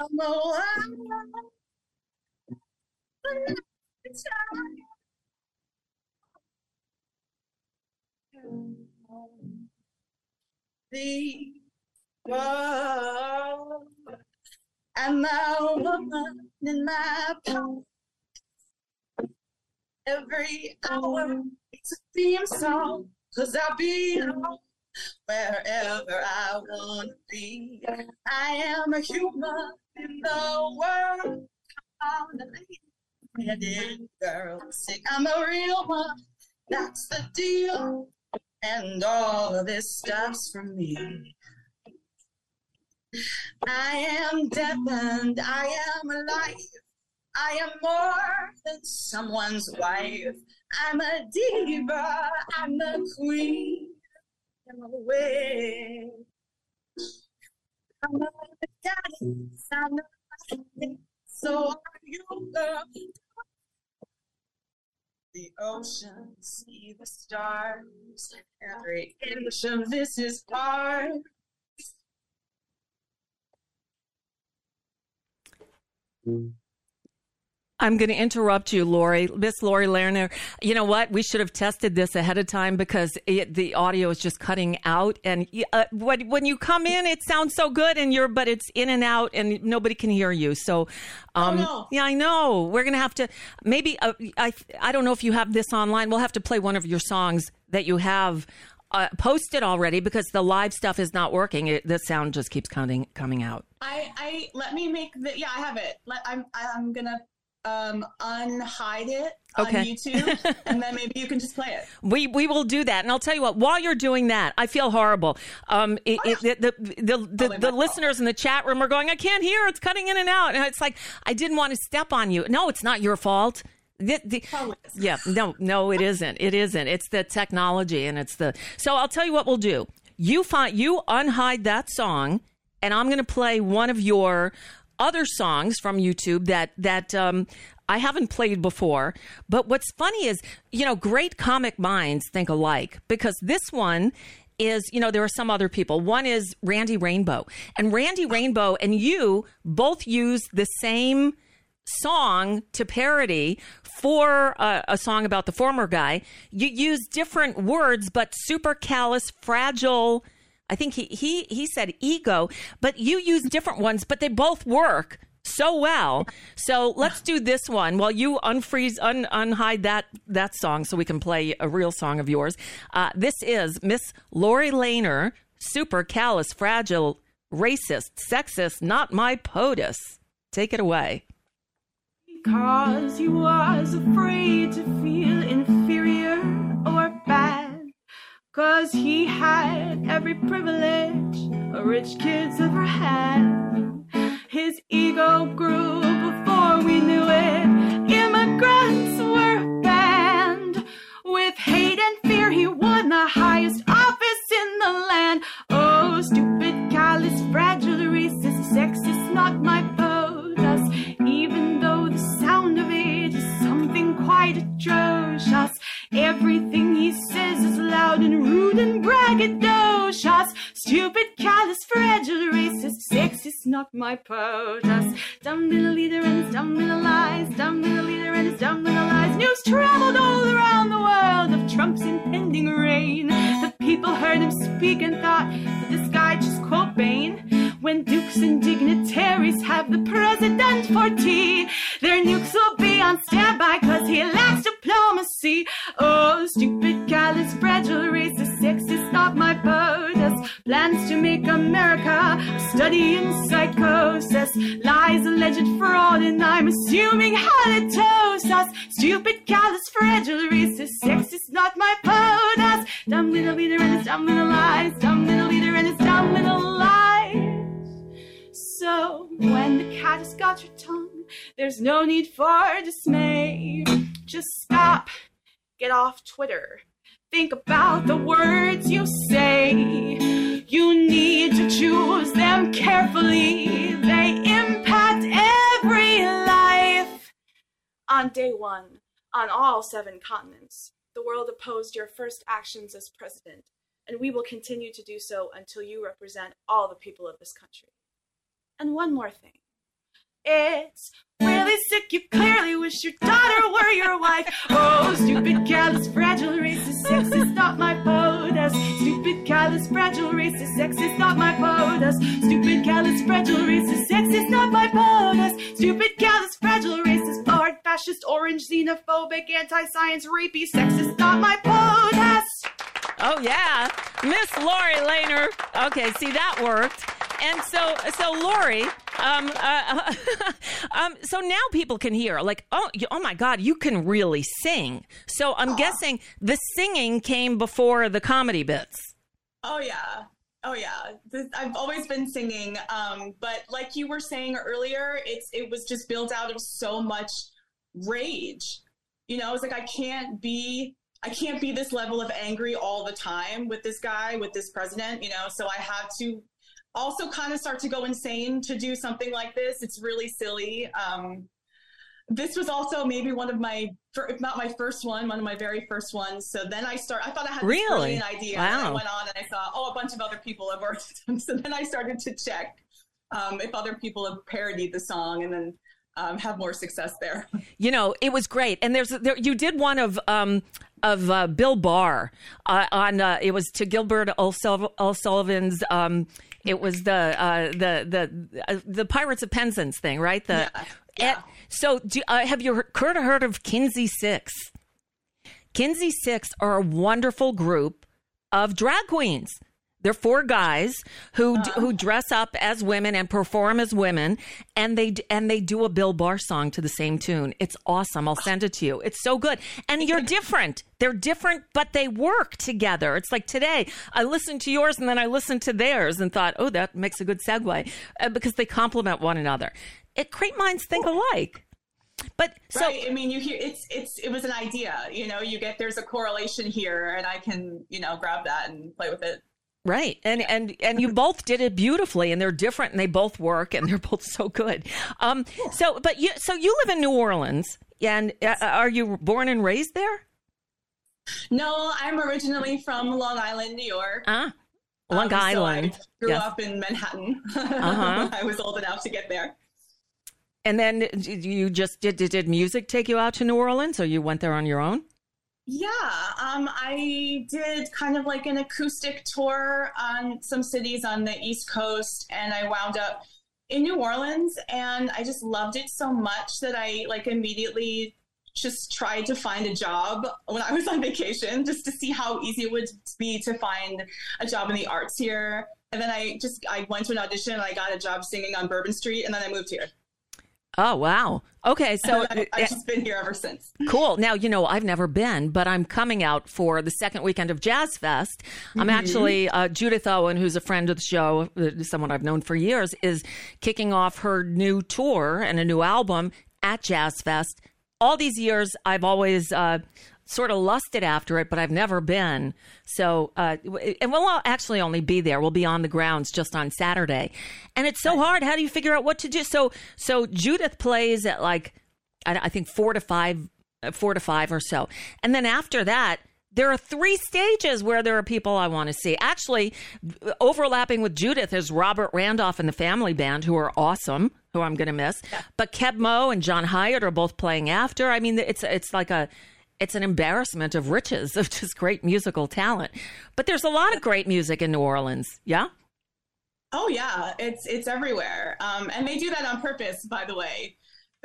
I'm alive. The world and the woman in my power. Every hour it's a theme song, cause I'll be home wherever I wanna be. I am a human in the world. I'm a girl sick. I'm a real one, that's the deal. And all of this stuff's for me. I am deaf and I am alive. I am more than someone's wife. I'm a diva, I'm the queen. Away. I'm a goddess, I'm a so are you. The ocean, see the stars. Every inch of this is part. I'm going to interrupt you, Lori. Miss Lori Lerner. You know what? We should have tested this ahead of time because it, the audio is just cutting out. And uh, when, when you come in, it sounds so good, and you're, but it's in and out, and nobody can hear you. So, um, Oh, no. yeah, I know. We're going to have to maybe. Uh, I I don't know if you have this online. We'll have to play one of your songs that you have. Uh, posted already because the live stuff is not working. It, the sound just keeps coming coming out. I, I let me make the yeah I have it. Let, I'm I'm gonna um unhide it Okay. on YouTube [LAUGHS] and then maybe you can just play it. We we will do that, and I'll tell you what. While you're doing that, I feel horrible. Um, it, it, the the the, the, the listeners in the chat room are going, "I can't hear. It's cutting in and out." And it's like I didn't want to step on you. No, it's not your fault. The, the, yeah, no, no, it isn't. It isn't. It's the technology, and it's the. So I'll tell you what we'll do. You find you unhide that song, and I'm going to play one of your other songs from YouTube that that um, I haven't played before. But what's funny is, you know, great comic minds think alike because this one is, you know, there are some other people. One is Randy Rainbow, and Randy Rainbow and you both use the same song to parody for a, a song about the former guy. You use different words, but supercalifragile. I think he, he, he said ego, but you use different ones, but they both work so well. So let's do this one while you unfreeze, un, unhide that, that song so we can play a real song of yours. Uh, this is Miss Lori Lehner, super callous, fragile, racist, sexist, not my POTUS. Take it away. Because he was afraid to feel inferior or bad. Cause he had every privilege a rich kid's ever had. His ego grew Twitter. Think about the words you say. You need to choose them carefully. They impact every life. On day one, on all seven continents, the world opposed your first actions as president, and we will continue to do so until you represent all the people of this country. And one more thing. It's really sick. You clearly wish your daughter were your wife. Oh, stupid, callous, fragile, racist, sexist, not my POTUS. Stupid, callous, fragile, racist, sexist, not my POTUS. Stupid, callous, fragile, racist, sexist, not my POTUS. Stupid, callous, fragile, racist, hard, fascist, orange, xenophobic, anti-science, rapey, sexist, not my POTUS. Oh yeah, Miss Lori Lehner. Okay, see that worked. And so, so Lori, um, uh, [LAUGHS] um, so now people can hear, like, oh, you- oh my God, you can really sing. So I'm guessing the singing came before the comedy bits. Oh yeah. Oh yeah. This, I've always been singing. Um, but like you were saying earlier, it's it was just built out of so much rage. You know, it's like I can't be I can't be this level of angry all the time with this guy, with this president, you know, so I had to also kind of start to go insane to do something like this. It's really silly. Um, this was also maybe one of my, if not my first one, one of my very first ones. So then I start. I thought I had this Really? brilliant idea. And I Wow. went on and I saw, oh, a bunch of other people have worked. [LAUGHS] So then I started to check um, if other people have parodied the song, and then um, have more success there. [LAUGHS] You know, it was great. And there's there, you did one of um of uh, Bill Barr uh, on uh, it was to Gilbert O'Sulliv- O'Sullivan's um it was the uh, the the uh, the Pirates of Penzance thing, right? The Yeah, yeah. eh, so do, uh, have you heard heard of Kinsey Sicks? Kinsey Sicks are a wonderful group of drag queens. They're four guys who d who dress up as women and perform as women, and they d- and they do a Bill Barr song to the same tune. It's awesome. I'll send it to you. It's so good, and you're different. They're different, but they work together. It's like today, I listened to yours and then I listened to theirs and thought, oh, that makes a good segue uh, because they complement one another. It great minds think alike. But so right. I mean, you hear it's it's it was an idea. You know, you get there's a correlation here, and I can you know grab that and play with it. Right. And and and you [LAUGHS] both did it beautifully and they're different and they both work and they're both so good. Um so but you so you live in New Orleans and uh, are you born and raised there? No, I'm originally from Long Island, New York. Ah. Long Um, so Island. I grew Yes. up in Manhattan. [LAUGHS] Uh-huh. I was old enough to get there. And then you just did did, did music take you out to New Orleans or you went there on your own? Yeah, um, I did kind of like an acoustic tour on some cities on the East Coast, and I wound up in New Orleans, and I just loved it so much that I like immediately just tried to find a job when I was on vacation, just to see how easy it would be to find a job in the arts here. And then I just I went to an audition, and I got a job singing on Bourbon Street, and then I moved here. Oh wow. Okay, so [LAUGHS] I, I've just been here ever since. Cool. Now, you know, I've never been, but I'm coming out for the second weekend of Jazz Fest. I'm actually, uh, Judith Owen, who's a friend of the show, uh, someone I've known for years, is kicking off her new tour and a new album at Jazz Fest. All these years, I've always, uh, Sort of lusted after it, but I've never been. So, uh, and we'll actually only be there. We'll be on the grounds just on Saturday, and it's so hard. How do you figure out what to do? So, so Judith plays at like I, I think four to five, uh, four to five or so. And then after that, there are three stages where there are people I want to see. Actually, overlapping with Judith is Robert Randolph and the Family Band, who are awesome, who I'm going to miss. But Keb Mo and John Hiatt are both playing after. I mean, it's it's like a it's an embarrassment of riches of just great musical talent. But there's a lot of great music in New Orleans. Yeah. Oh yeah, it's it's everywhere, um, and they do that on purpose. By the way, [LAUGHS]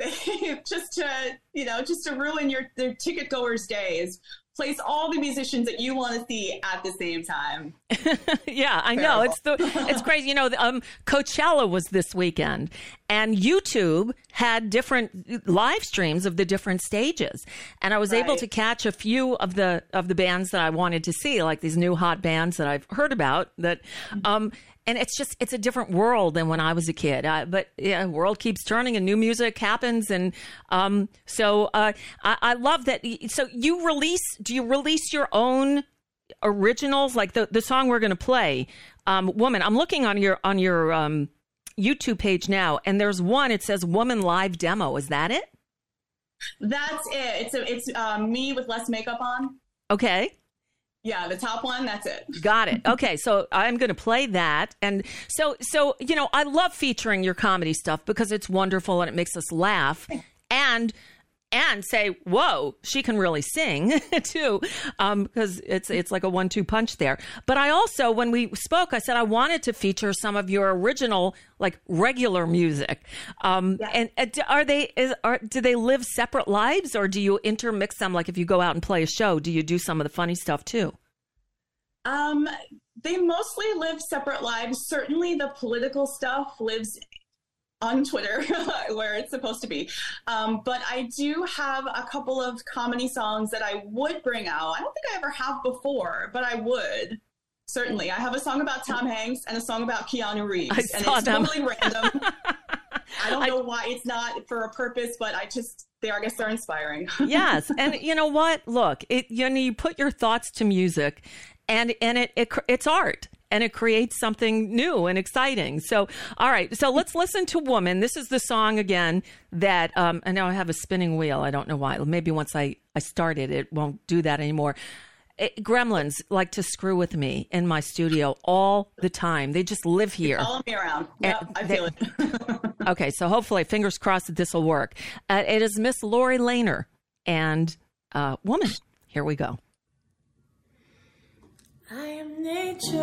just to you know just to ruin your their ticket goers' days. Place all the musicians that you want to see at the same time. [LAUGHS] yeah, I know. It's the it's crazy. You know, um, Coachella was this weekend, and YouTube had different live streams of the different stages, and I was able to catch a few of the of the bands that I wanted to see, like these new hot bands that I've heard about. That, um, and it's just it's a different world than when I was a kid. Uh, but yeah, world keeps turning and new music happens, and um, so uh, I, I love that. So you release? Do you release your own originals like the the song we're going to play? Um, woman, I'm looking on your on your um, YouTube page now, and there's one. It says "Woman Live Demo." Is that it? That's it. It's a, it's um, me with less makeup on. Okay. Yeah, the top one, that's it. [LAUGHS] Got it. Okay, so I'm going to play that. And so so you know, I love featuring your comedy stuff because it's wonderful and it makes us laugh. And and say, "Whoa, she can really sing [LAUGHS] too," because um, it's it's like a one-two punch there. But I also, when we spoke, I said I wanted to feature some of your original, like regular music. Um, yeah. And uh, are they is, are do they live separate lives, or do you intermix them? Like if you go out and play a show, do you do some of the funny stuff too? Um, they mostly live separate lives. Certainly, the political stuff lives on Twitter [LAUGHS] where it's supposed to be. Um, but I do have a couple of comedy songs that I would bring out. I don't think I ever have before, but I would. Certainly. I have a song about Tom Hanks and a song about Keanu Reeves. I and it's them. totally random. [LAUGHS] I don't know I, why it's not for a purpose, but I just they are, I guess they're inspiring. [LAUGHS] yes, and you know what? Look, it you know you put your thoughts to music, and and it, it it's art and it creates something new and exciting. So, all right. So let's listen to Woman. This is the song again that, um, I know I have a spinning wheel. I don't know why. Maybe once I, I start it, it won't do that anymore. It, gremlins like to screw with me in my studio all the time. They just live here. Follow me around. Yep, I feel it. [LAUGHS] okay, so hopefully, fingers crossed that this will work. Uh, it is Miss Lori Lehner and uh, Woman. Here we go. I am nature.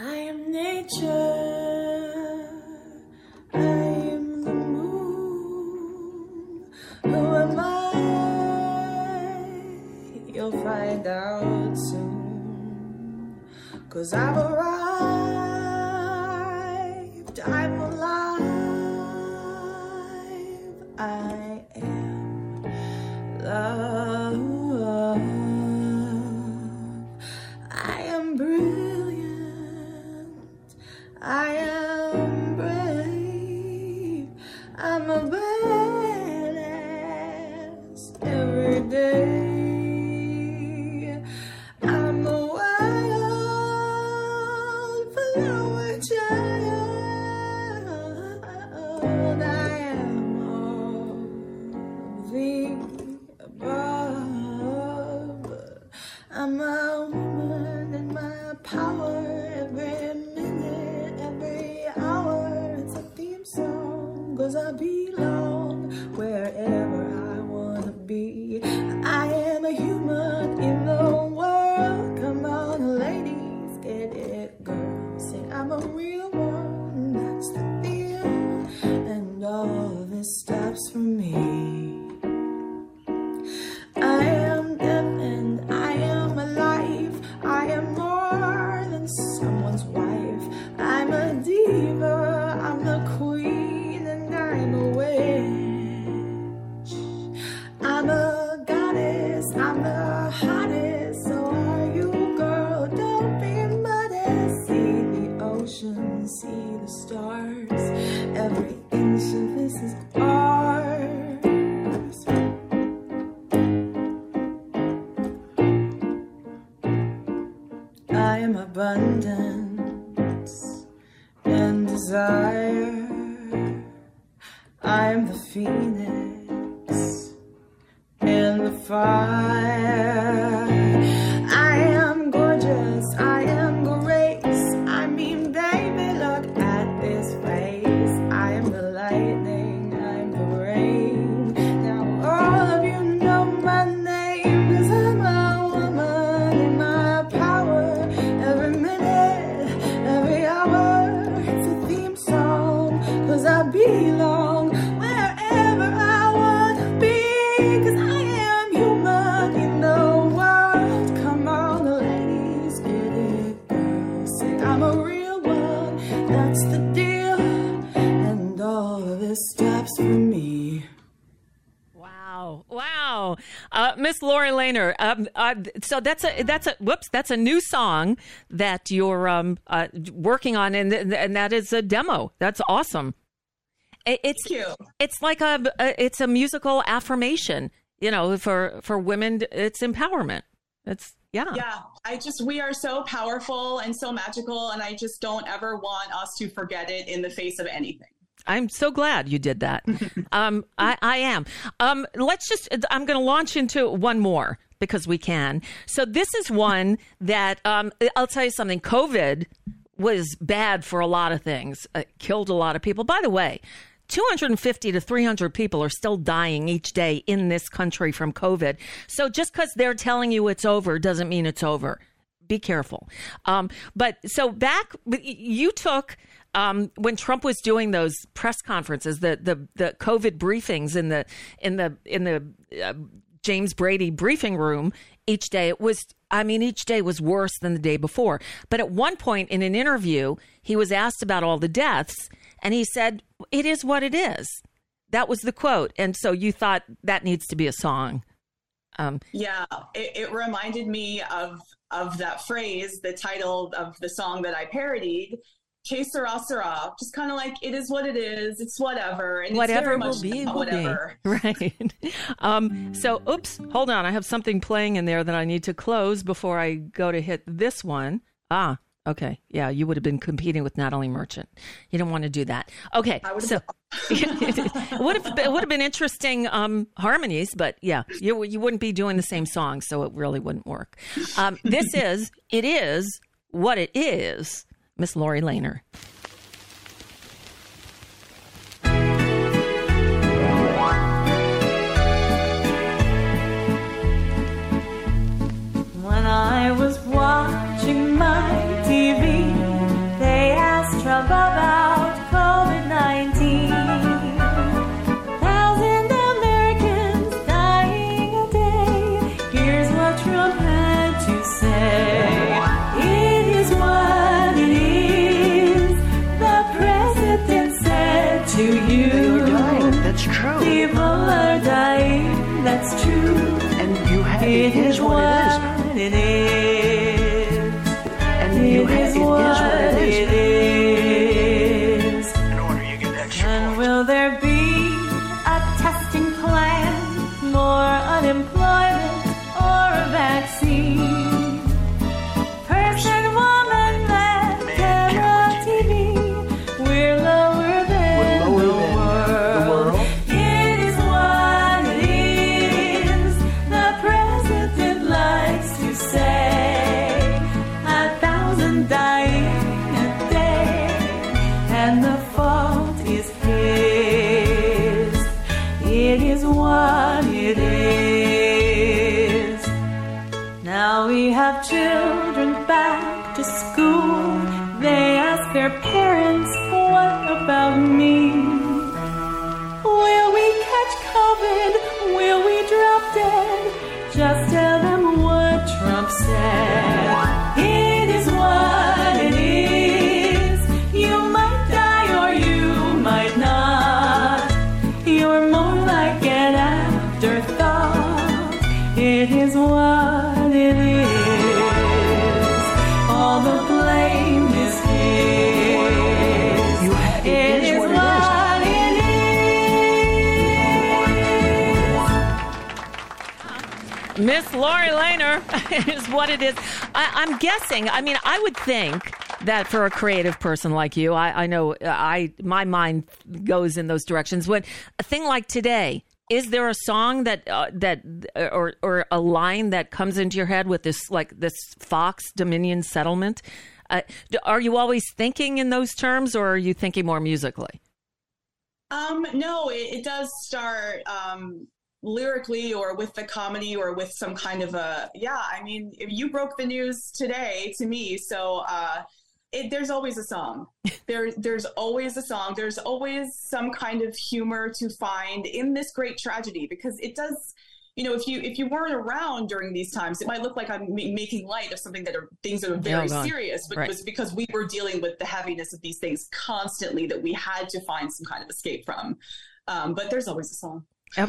I am nature. I am the moon. Who am I? You'll find out soon. Cause I've arrived. I'm alive. I am love. I am uh, so that's a that's a whoops. That's a new song that you're um, uh, working on, and and that is a demo. That's awesome. It, it's it's like a, a it's a musical affirmation. You know, for for women, it's empowerment. It's yeah. Yeah. I just, we are so powerful and so magical. And I just don't ever want us to forget it in the face of anything. I'm so glad you did that. [LAUGHS] um, I, I am. Um, let's just, I'm going to launch into one more because we can. So this is one that um, I'll tell you something. COVID was bad for a lot of things. It killed a lot of people. By the way, 250 to 300 people are still dying each day in this country from COVID. So just because they're telling you it's over doesn't mean it's over. Be careful. Um, but so back, you took. Um, when Trump was doing those press conferences, the, the the COVID briefings in the in the in the uh, James Brady briefing room each day, it was I mean, each day was worse than the day before. But at one point in an interview, he was asked about all the deaths, and he said, It is what it is. That was the quote. And so you thought that needs to be a song. Um, yeah, it, it reminded me of of that phrase, the title of the song that I parodied, Que sera sera, just kind of like it is what it is. It's whatever, and whatever will be, will whatever. be. [LAUGHS] Right. um, so, oops, hold on. I have something playing in there that I need to close before I go to hit this one. Ah, Okay. Yeah, you would have been competing with Natalie Merchant. You don't want to do that. Okay. So [LAUGHS] it would have it would have been interesting um, harmonies, but yeah, you you wouldn't be doing the same song, so it really wouldn't work. Um, this [LAUGHS] is it is what it is, Miss Lori Lehner. When I was watching That's true. And you have it, it is what it is. It is you have, it is what it is. It is. Lori Lehner [LAUGHS] is what it is. I, I'm guessing. I mean, I would think that for a creative person like you, I, I know I my mind goes in those directions. When a thing like today, is there a song that uh, that or or a line that comes into your head with this like this Fox Dominion settlement? Uh, are you always thinking in those terms, or are you thinking more musically? Um, no, it, it does start um, lyrically or with the comedy or with some kind of a yeah. I mean, if you broke the news today to me, so uh, it, there's always a song. [LAUGHS] There, there's always a song. There's always some kind of humor to find in this great tragedy because it does. You know, if you if you weren't around during these times, it might look like I'm ma- making light of something that are things that are very serious, but Right. it was because we were dealing with the heaviness of these things constantly that we had to find some kind of escape from. Um, but there's always a song.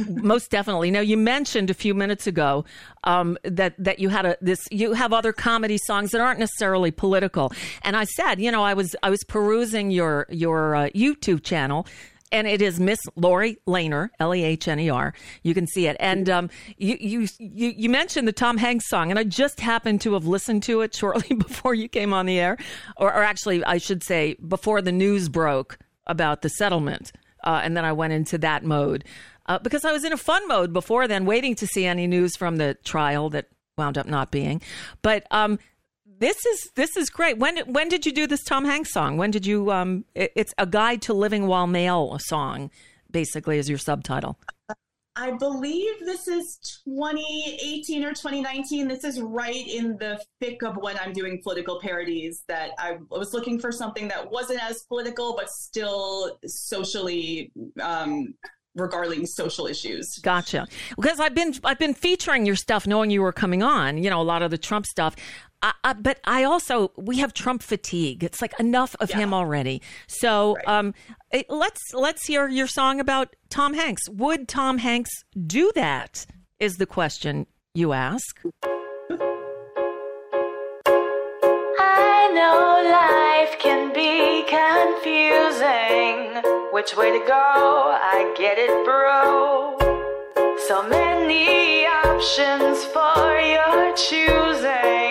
Most definitely. Now, you mentioned a few minutes ago um, that that you had a this you have other comedy songs that aren't necessarily political, and I said, you know, I was I was perusing your your uh, YouTube channel. And it is Miss Lori Lehner, L E H N E R. You can see it, and um, you, you you you mentioned the Tom Hanks song, and I just happened to have listened to it shortly [LAUGHS] before you came on the air, or, or actually, I should say, before the news broke about the settlement, uh, and then I went into that mode uh, because I was in a fun mode before then, waiting to see any news from the trial that wound up not being. But um, this is this is great. When when did you do this Tom Hanks song? When did you? Um, it, it's a guide to living while male song, basically, is your subtitle. I believe this is 2018 or 2019. This is right in the thick of when I'm doing political parodies. That I was looking for something that wasn't as political, but still socially um, regarding social issues. Gotcha. Because I've been I've been featuring your stuff, knowing you were coming on. You know, a lot of the Trump stuff. I, I, but I also we have Trump fatigue. It's like enough of yeah. him already. So right. um, it, let's let's hear your song about Tom Hanks. Would Tom Hanks do that? Is the question you ask. Know life can be confusing. Which way to go? I get it, bro. So many options for your choosing.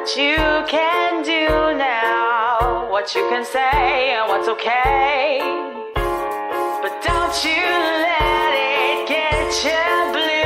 What you can do now, what you can say and what's okay. But don't you let it get you blue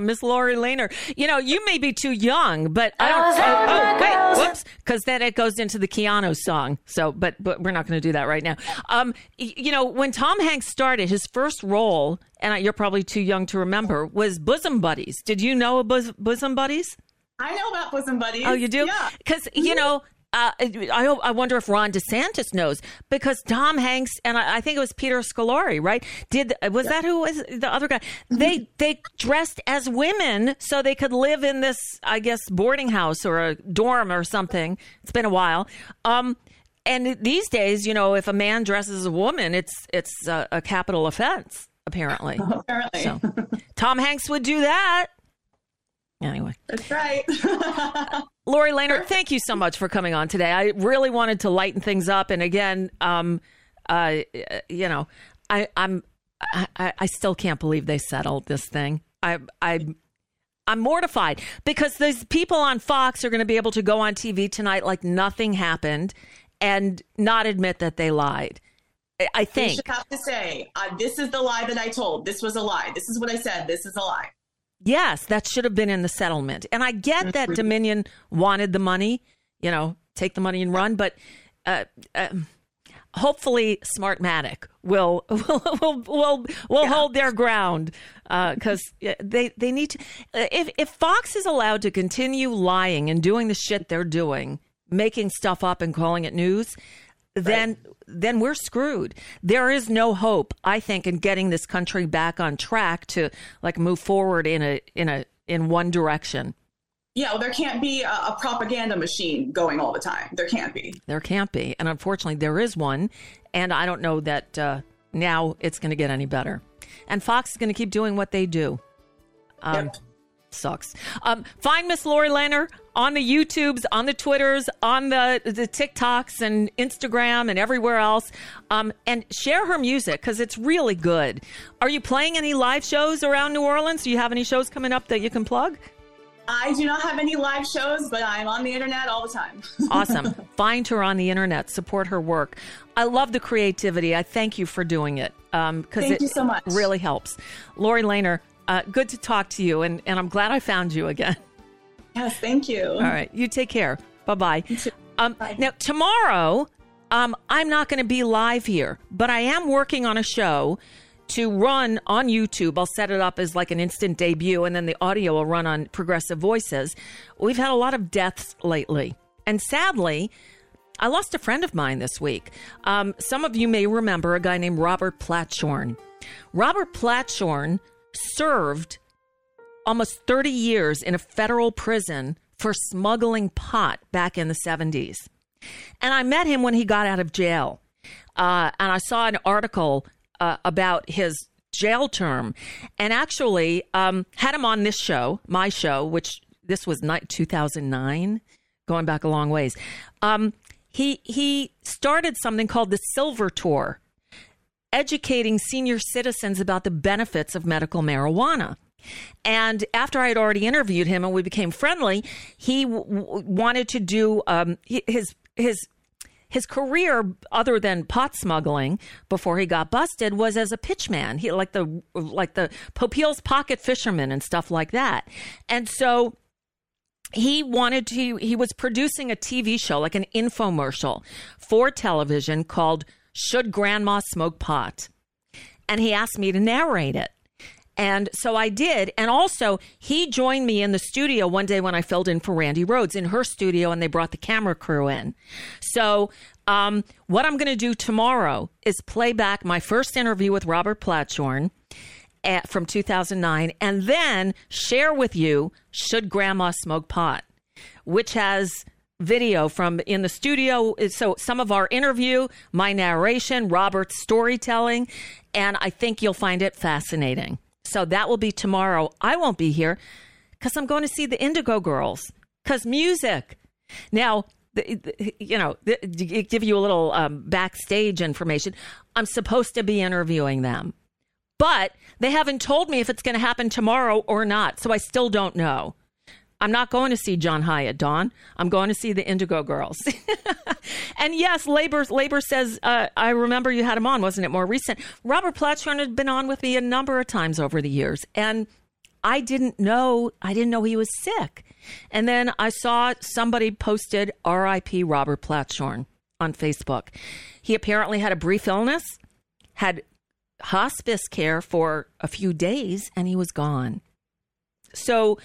Awesome, Miss Lori Lehner. You know, you may be too young, but I don't. Oh, oh wait, whoops, because then it goes into the Keanu song. So, but but we're not going to do that right now. Um, y- you know, when Tom Hanks started his first role, and I, you're probably too young to remember, was Bosom Buddies. Did you know Bos- Bosom Buddies? I know about bosom buddies. Oh, you do? Yeah. Because you know. Uh, I hope, I wonder if Ron DeSantis knows because Tom Hanks and I, I think it was Peter Scolari, right? Did was that who was the other guy? They they dressed as women so they could live in this, I guess, boarding house or a dorm or something. It's been a while. Um, and these days, you know, if a man dresses as a woman, it's it's a, a capital offense. Apparently, [LAUGHS] Apparently. so Tom Hanks would do that. Anyway. That's right. [LAUGHS] Lori Lehner, thank you so much for coming on today. I really wanted to lighten things up, and again, um, uh, you know, I, I'm, I, I still can't believe they settled this thing. I, I, I'm mortified because these people on Fox are going to be able to go on TV tonight like nothing happened, and not admit that they lied. I- I You think. should have to say, uh, this is the lie that I told. This was a lie. This is what I said. This is a lie. Yes, that should have been in the settlement. And I get that Dominion wanted the money, you know, take the money and run, but uh, uh, hopefully Smartmatic [LAUGHS] will will will will, will hold their ground because uh, they they need to. If if Fox is allowed to continue lying and doing the shit they're doing, making stuff up and calling it news, then then we're screwed. There is no hope, I think, in getting this country back on track to like move forward in a in a in one direction. Yeah, well, there can't be a, a propaganda machine going all the time. There can't be. There can't be, and unfortunately, there is one, and I don't know that uh, now it's going to get any better. And Fox is going to keep doing what they do. Um, Yep. Sucks. Um, find Miss Laurie Lehner on the YouTubes, on the Twitters, on the the TikToks and Instagram and everywhere else, um, and share her music because it's really good. Are you playing any live shows around New Orleans? Do you have any shows coming up that you can plug? I do not have any live shows, but I'm on the internet all the time. [LAUGHS] Awesome. Find her on the internet. Support her work. I love the creativity. I thank you for doing it because Thank it you so much. really helps. Laurie Lehner, uh, good to talk to you, and, and I'm glad I found you again. yes, thank you. All right. You take care. Bye bye. too. Um, now, tomorrow, um, I'm not going to be live here, but I am working on a show to run on YouTube. I'll set it up as like an instant debut, and then the audio will run on Progressive Voices. We've had a lot of deaths lately. And sadly, I lost a friend of mine this week. Um, some of you may remember a guy named Robert Platshorn. Robert Platshorn served almost 30 years in a federal prison for smuggling pot back in the 70s. And I met him when he got out of jail. Uh, and I saw an article uh, about his jail term and actually um, had him on this show, my show, which this was ni- 2009, going back a long ways. Um, he, he started something called the Silver Tour educating senior citizens about the benefits of medical marijuana. And after I had already interviewed him and we became friendly, he w- wanted to do um, his his his career, other than pot smuggling, before he got busted, was as a pitchman. He like the like the Popeil's pocket fisherman and stuff like that. And so he wanted to he was producing a TV show like an infomercial for television called Should Grandma Smoke Pot? And he asked me to narrate it. And so I did. And also, he joined me in the studio one day when I filled in for Randi Rhodes in her studio and they brought the camera crew in. So, um, what I'm going to do tomorrow is play back my first interview with Robert Platshorn at, from 2009 and then share with you Should Grandma Smoke Pot, which has video from in the studio. So some of our interview, my narration, Robert's storytelling, and I think you'll find it fascinating. So that will be tomorrow. I won't be here because I'm going to see the Indigo Girls because music. Now, the, the, you know, the, give you a little um, backstage information. I'm supposed to be interviewing them, but they haven't told me if it's going to happen tomorrow or not. So I still don't know. I'm not going to see John Hiatt, Dawn. I'm going to see the Indigo Girls. [LAUGHS] and yes, Labor Labor says uh, I remember you had him on, wasn't it? More recent. Robert Platshorn had been on with me a number of times over the years, and I didn't know I didn't know he was sick. And then I saw somebody posted R.I.P. Robert Platshorn on Facebook. He apparently had a brief illness, had hospice care for a few days, and he was gone. So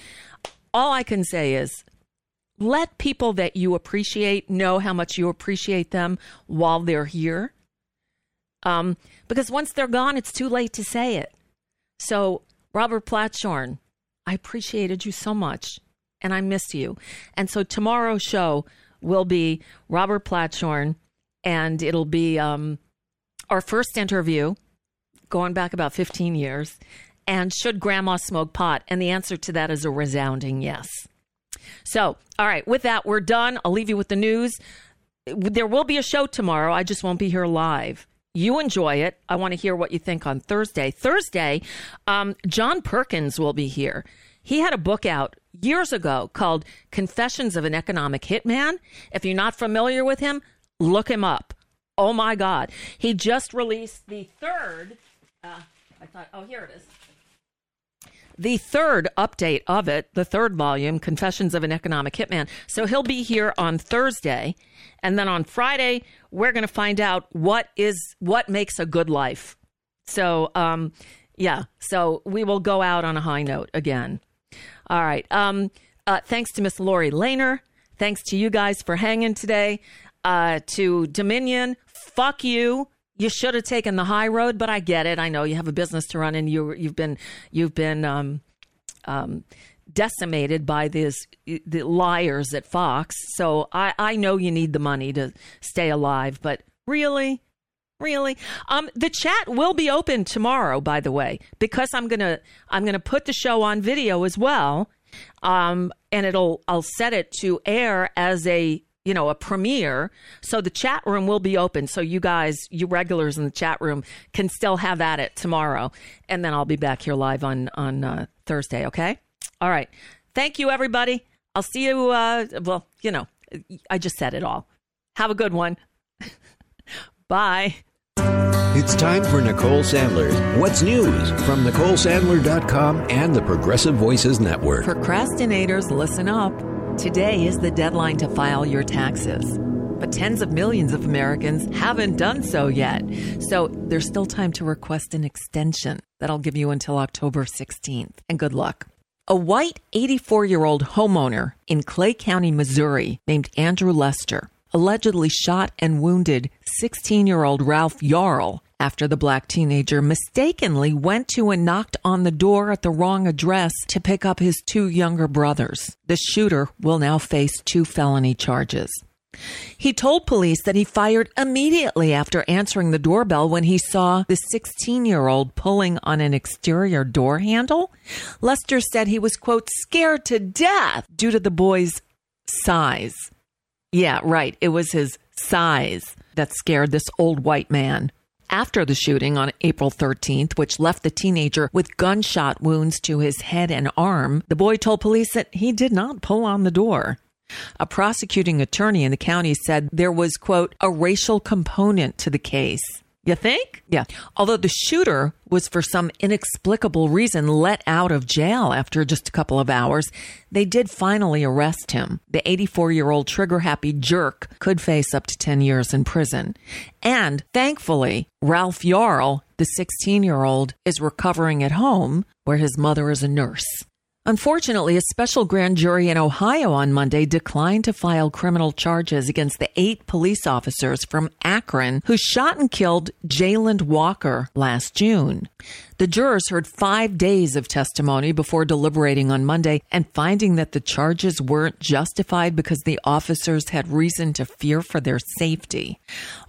all I can say is let people that you appreciate know how much you appreciate them while they're here. Um, because once they're gone, it's too late to say it. So, Robert Platshorn, I appreciated you so much and I miss you. And so, tomorrow's show will be Robert Platshorn and it'll be um, our first interview going back about 15 years. And should grandma smoke pot? And the answer to that is a resounding yes. So, all right, with that, we're done. I'll leave you with the news. There will be a show tomorrow. I just won't be here live. You enjoy it. I want to hear what you think on Thursday. Thursday, um, John Perkins will be here. He had a book out years ago called Confessions of an Economic Hitman. If you're not familiar with him, look him up. Oh my God. He just released the third. Uh, I thought, oh, here it is. The third update of it, the third volume, Confessions of an Economic Hitman. So he'll be here on Thursday, and then on Friday we're going to find out what is what makes a good life. So, um, yeah, so we will go out on a high note again. All right. Um, uh, thanks to Miss Laurie Lehner. Thanks to you guys for hanging today. Uh, to Dominion, fuck you you should have taken the high road, but I get it. I know you have a business to run, and you you've been you've been um, um, decimated by these the liars at Fox. So I I know you need the money to stay alive, but really. Really? Um, the chat will be open tomorrow, by the way, because I'm gonna I'm gonna put the show on video as well, um, and it'll I'll set it to air as a you know, a premiere. So the chat room will be open. So you guys, you regulars in the chat room, can still have at it tomorrow. And then I'll be back here live on on uh, Thursday. Okay. All right. Thank you, everybody. I'll see you. Uh, well, you know, I just said it all. Have a good one. [LAUGHS] Bye. It's time for Nicole Sandler's What's News from NicoleSandler.com and the Progressive Voices Network. Procrastinators, listen up. Today is the deadline to file your taxes. But tens of millions of Americans haven't done so yet. So there's still time to request an extension. That'll give you until October 16th. And good luck. A white 84 year old homeowner in Clay County, Missouri, named Andrew Lester, allegedly shot and wounded 16 year old Ralph Yarl after the black teenager mistakenly went to and knocked on the door at the wrong address to pick up his two younger brothers. The shooter will now face two felony charges. He told police that he fired immediately after answering the doorbell when he saw the 16 year old pulling on an exterior door handle. Lester said he was, quote, scared to death due to the boy's size. Yeah, right. It was his size that scared this old white man. After the shooting on April 13th, which left the teenager with gunshot wounds to his head and arm, the boy told police that he did not pull on the door. A prosecuting attorney in the county said there was, quote, a racial component to the case. You think? Yeah. Although the shooter was for some inexplicable reason let out of jail after just a couple of hours, they did finally arrest him. The 84 year old trigger happy jerk could face up to 10 years in prison. And thankfully, Ralph Yarl, the 16 year old, is recovering at home where his mother is a nurse. Unfortunately, a special grand jury in Ohio on Monday declined to file criminal charges against the eight police officers from Akron who shot and killed Jayland Walker last June. The jurors heard five days of testimony before deliberating on Monday and finding that the charges weren't justified because the officers had reason to fear for their safety.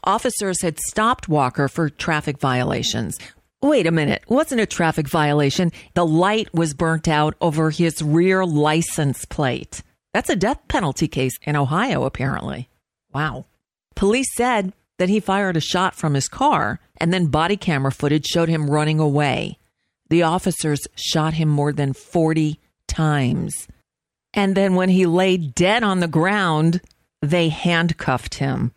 Officers had stopped Walker for traffic violations, Wait a minute. Wasn't a traffic violation. The light was burnt out over his rear license plate. That's a death penalty case in Ohio, apparently. Wow. Police said that he fired a shot from his car, and then body camera footage showed him running away. The officers shot him more than 40 times. And then when he lay dead on the ground, they handcuffed him.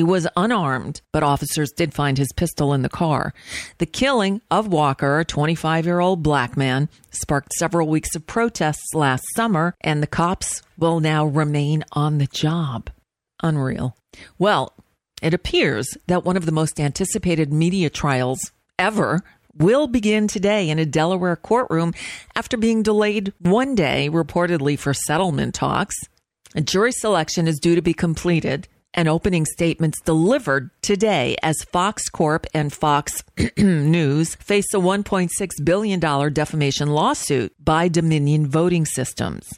He was unarmed, but officers did find his pistol in the car. The killing of Walker, a 25 year old black man, sparked several weeks of protests last summer, and the cops will now remain on the job. Unreal. Well, it appears that one of the most anticipated media trials ever will begin today in a Delaware courtroom after being delayed one day, reportedly for settlement talks. A jury selection is due to be completed and opening statements delivered today as Fox Corp and Fox [CLEARS THROAT] News face a $1.6 billion defamation lawsuit by Dominion Voting Systems.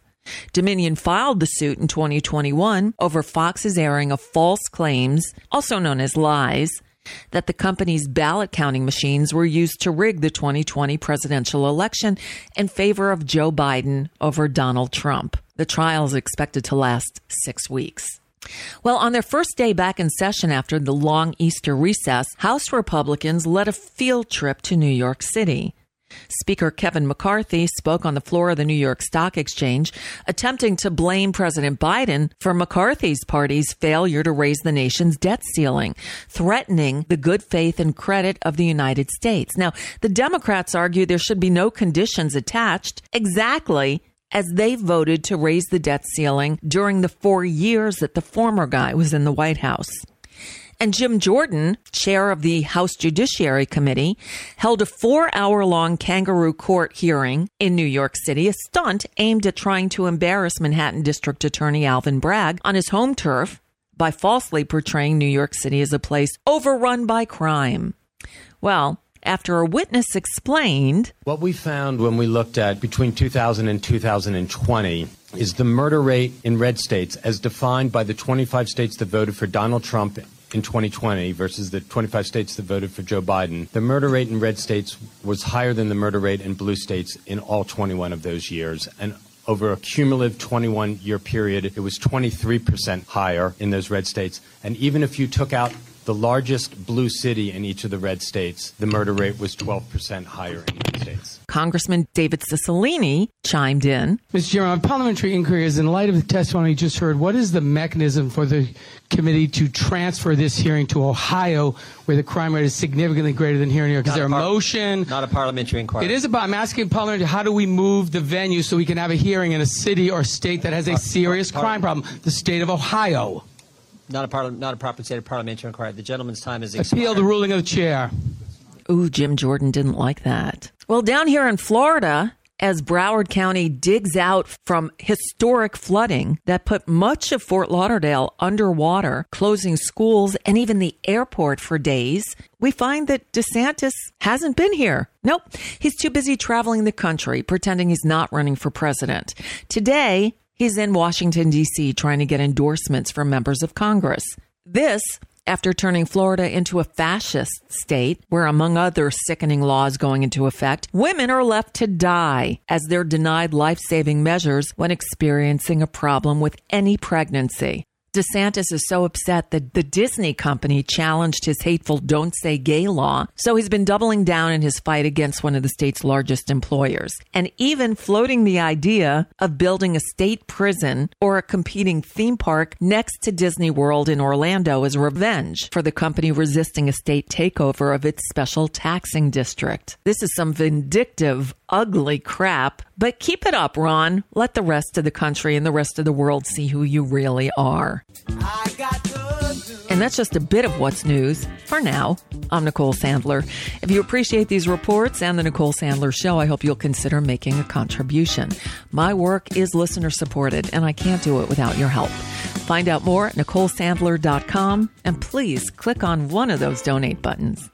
Dominion filed the suit in 2021 over Fox's airing of false claims, also known as lies, that the company's ballot counting machines were used to rig the 2020 presidential election in favor of Joe Biden over Donald Trump. The trial is expected to last six weeks. Well, on their first day back in session after the long Easter recess, House Republicans led a field trip to New York City. Speaker Kevin McCarthy spoke on the floor of the New York Stock Exchange, attempting to blame President Biden for McCarthy's party's failure to raise the nation's debt ceiling, threatening the good faith and credit of the United States. Now, the Democrats argue there should be no conditions attached exactly as they voted to raise the debt ceiling during the four years that the former guy was in the White House. And Jim Jordan, chair of the House Judiciary Committee, held a four hour long kangaroo court hearing in New York City, a stunt aimed at trying to embarrass Manhattan District Attorney Alvin Bragg on his home turf by falsely portraying New York City as a place overrun by crime. Well, after a witness explained. What we found when we looked at between 2000 and 2020 is the murder rate in red states, as defined by the 25 states that voted for Donald Trump in 2020 versus the 25 states that voted for Joe Biden, the murder rate in red states was higher than the murder rate in blue states in all 21 of those years. And over a cumulative 21 year period, it was 23% higher in those red states. And even if you took out the largest blue city in each of the red states, the murder rate was 12% higher in each states. Congressman David Cicilline chimed in. Mr. Chairman, parliamentary inquiry is in light of the testimony you just heard, what is the mechanism for the committee to transfer this hearing to Ohio, where the crime rate is significantly greater than here in New York? Is there a a par- motion? Not a parliamentary inquiry. It is about, I'm asking parliament, how do we move the venue so we can have a hearing in a city or state that has a serious crime problem? The state of Ohio. Not a parliament, not a proper state of parliamentary inquiry. The gentleman's time is expired. Appeal expired. the ruling of the chair. Ooh, Jim Jordan didn't like that. Well, down here in Florida, as Broward County digs out from historic flooding that put much of Fort Lauderdale underwater, closing schools and even the airport for days, we find that DeSantis hasn't been here. Nope. He's too busy traveling the country, pretending he's not running for president. Today, he's in Washington, D.C., trying to get endorsements from members of Congress. This after turning Florida into a fascist state where, among other sickening laws going into effect, women are left to die as they're denied life saving measures when experiencing a problem with any pregnancy. DeSantis is so upset that the Disney company challenged his hateful don't say gay law, so he's been doubling down in his fight against one of the state's largest employers, and even floating the idea of building a state prison or a competing theme park next to Disney World in Orlando as revenge for the company resisting a state takeover of its special taxing district. This is some vindictive, ugly crap, but keep it up, Ron. Let the rest of the country and the rest of the world see who you really are. And that's just a bit of what's news for now. I'm Nicole Sandler. If you appreciate these reports and the Nicole Sandler Show, I hope you'll consider making a contribution. My work is listener supported, and I can't do it without your help. Find out more at NicoleSandler.com and please click on one of those donate buttons.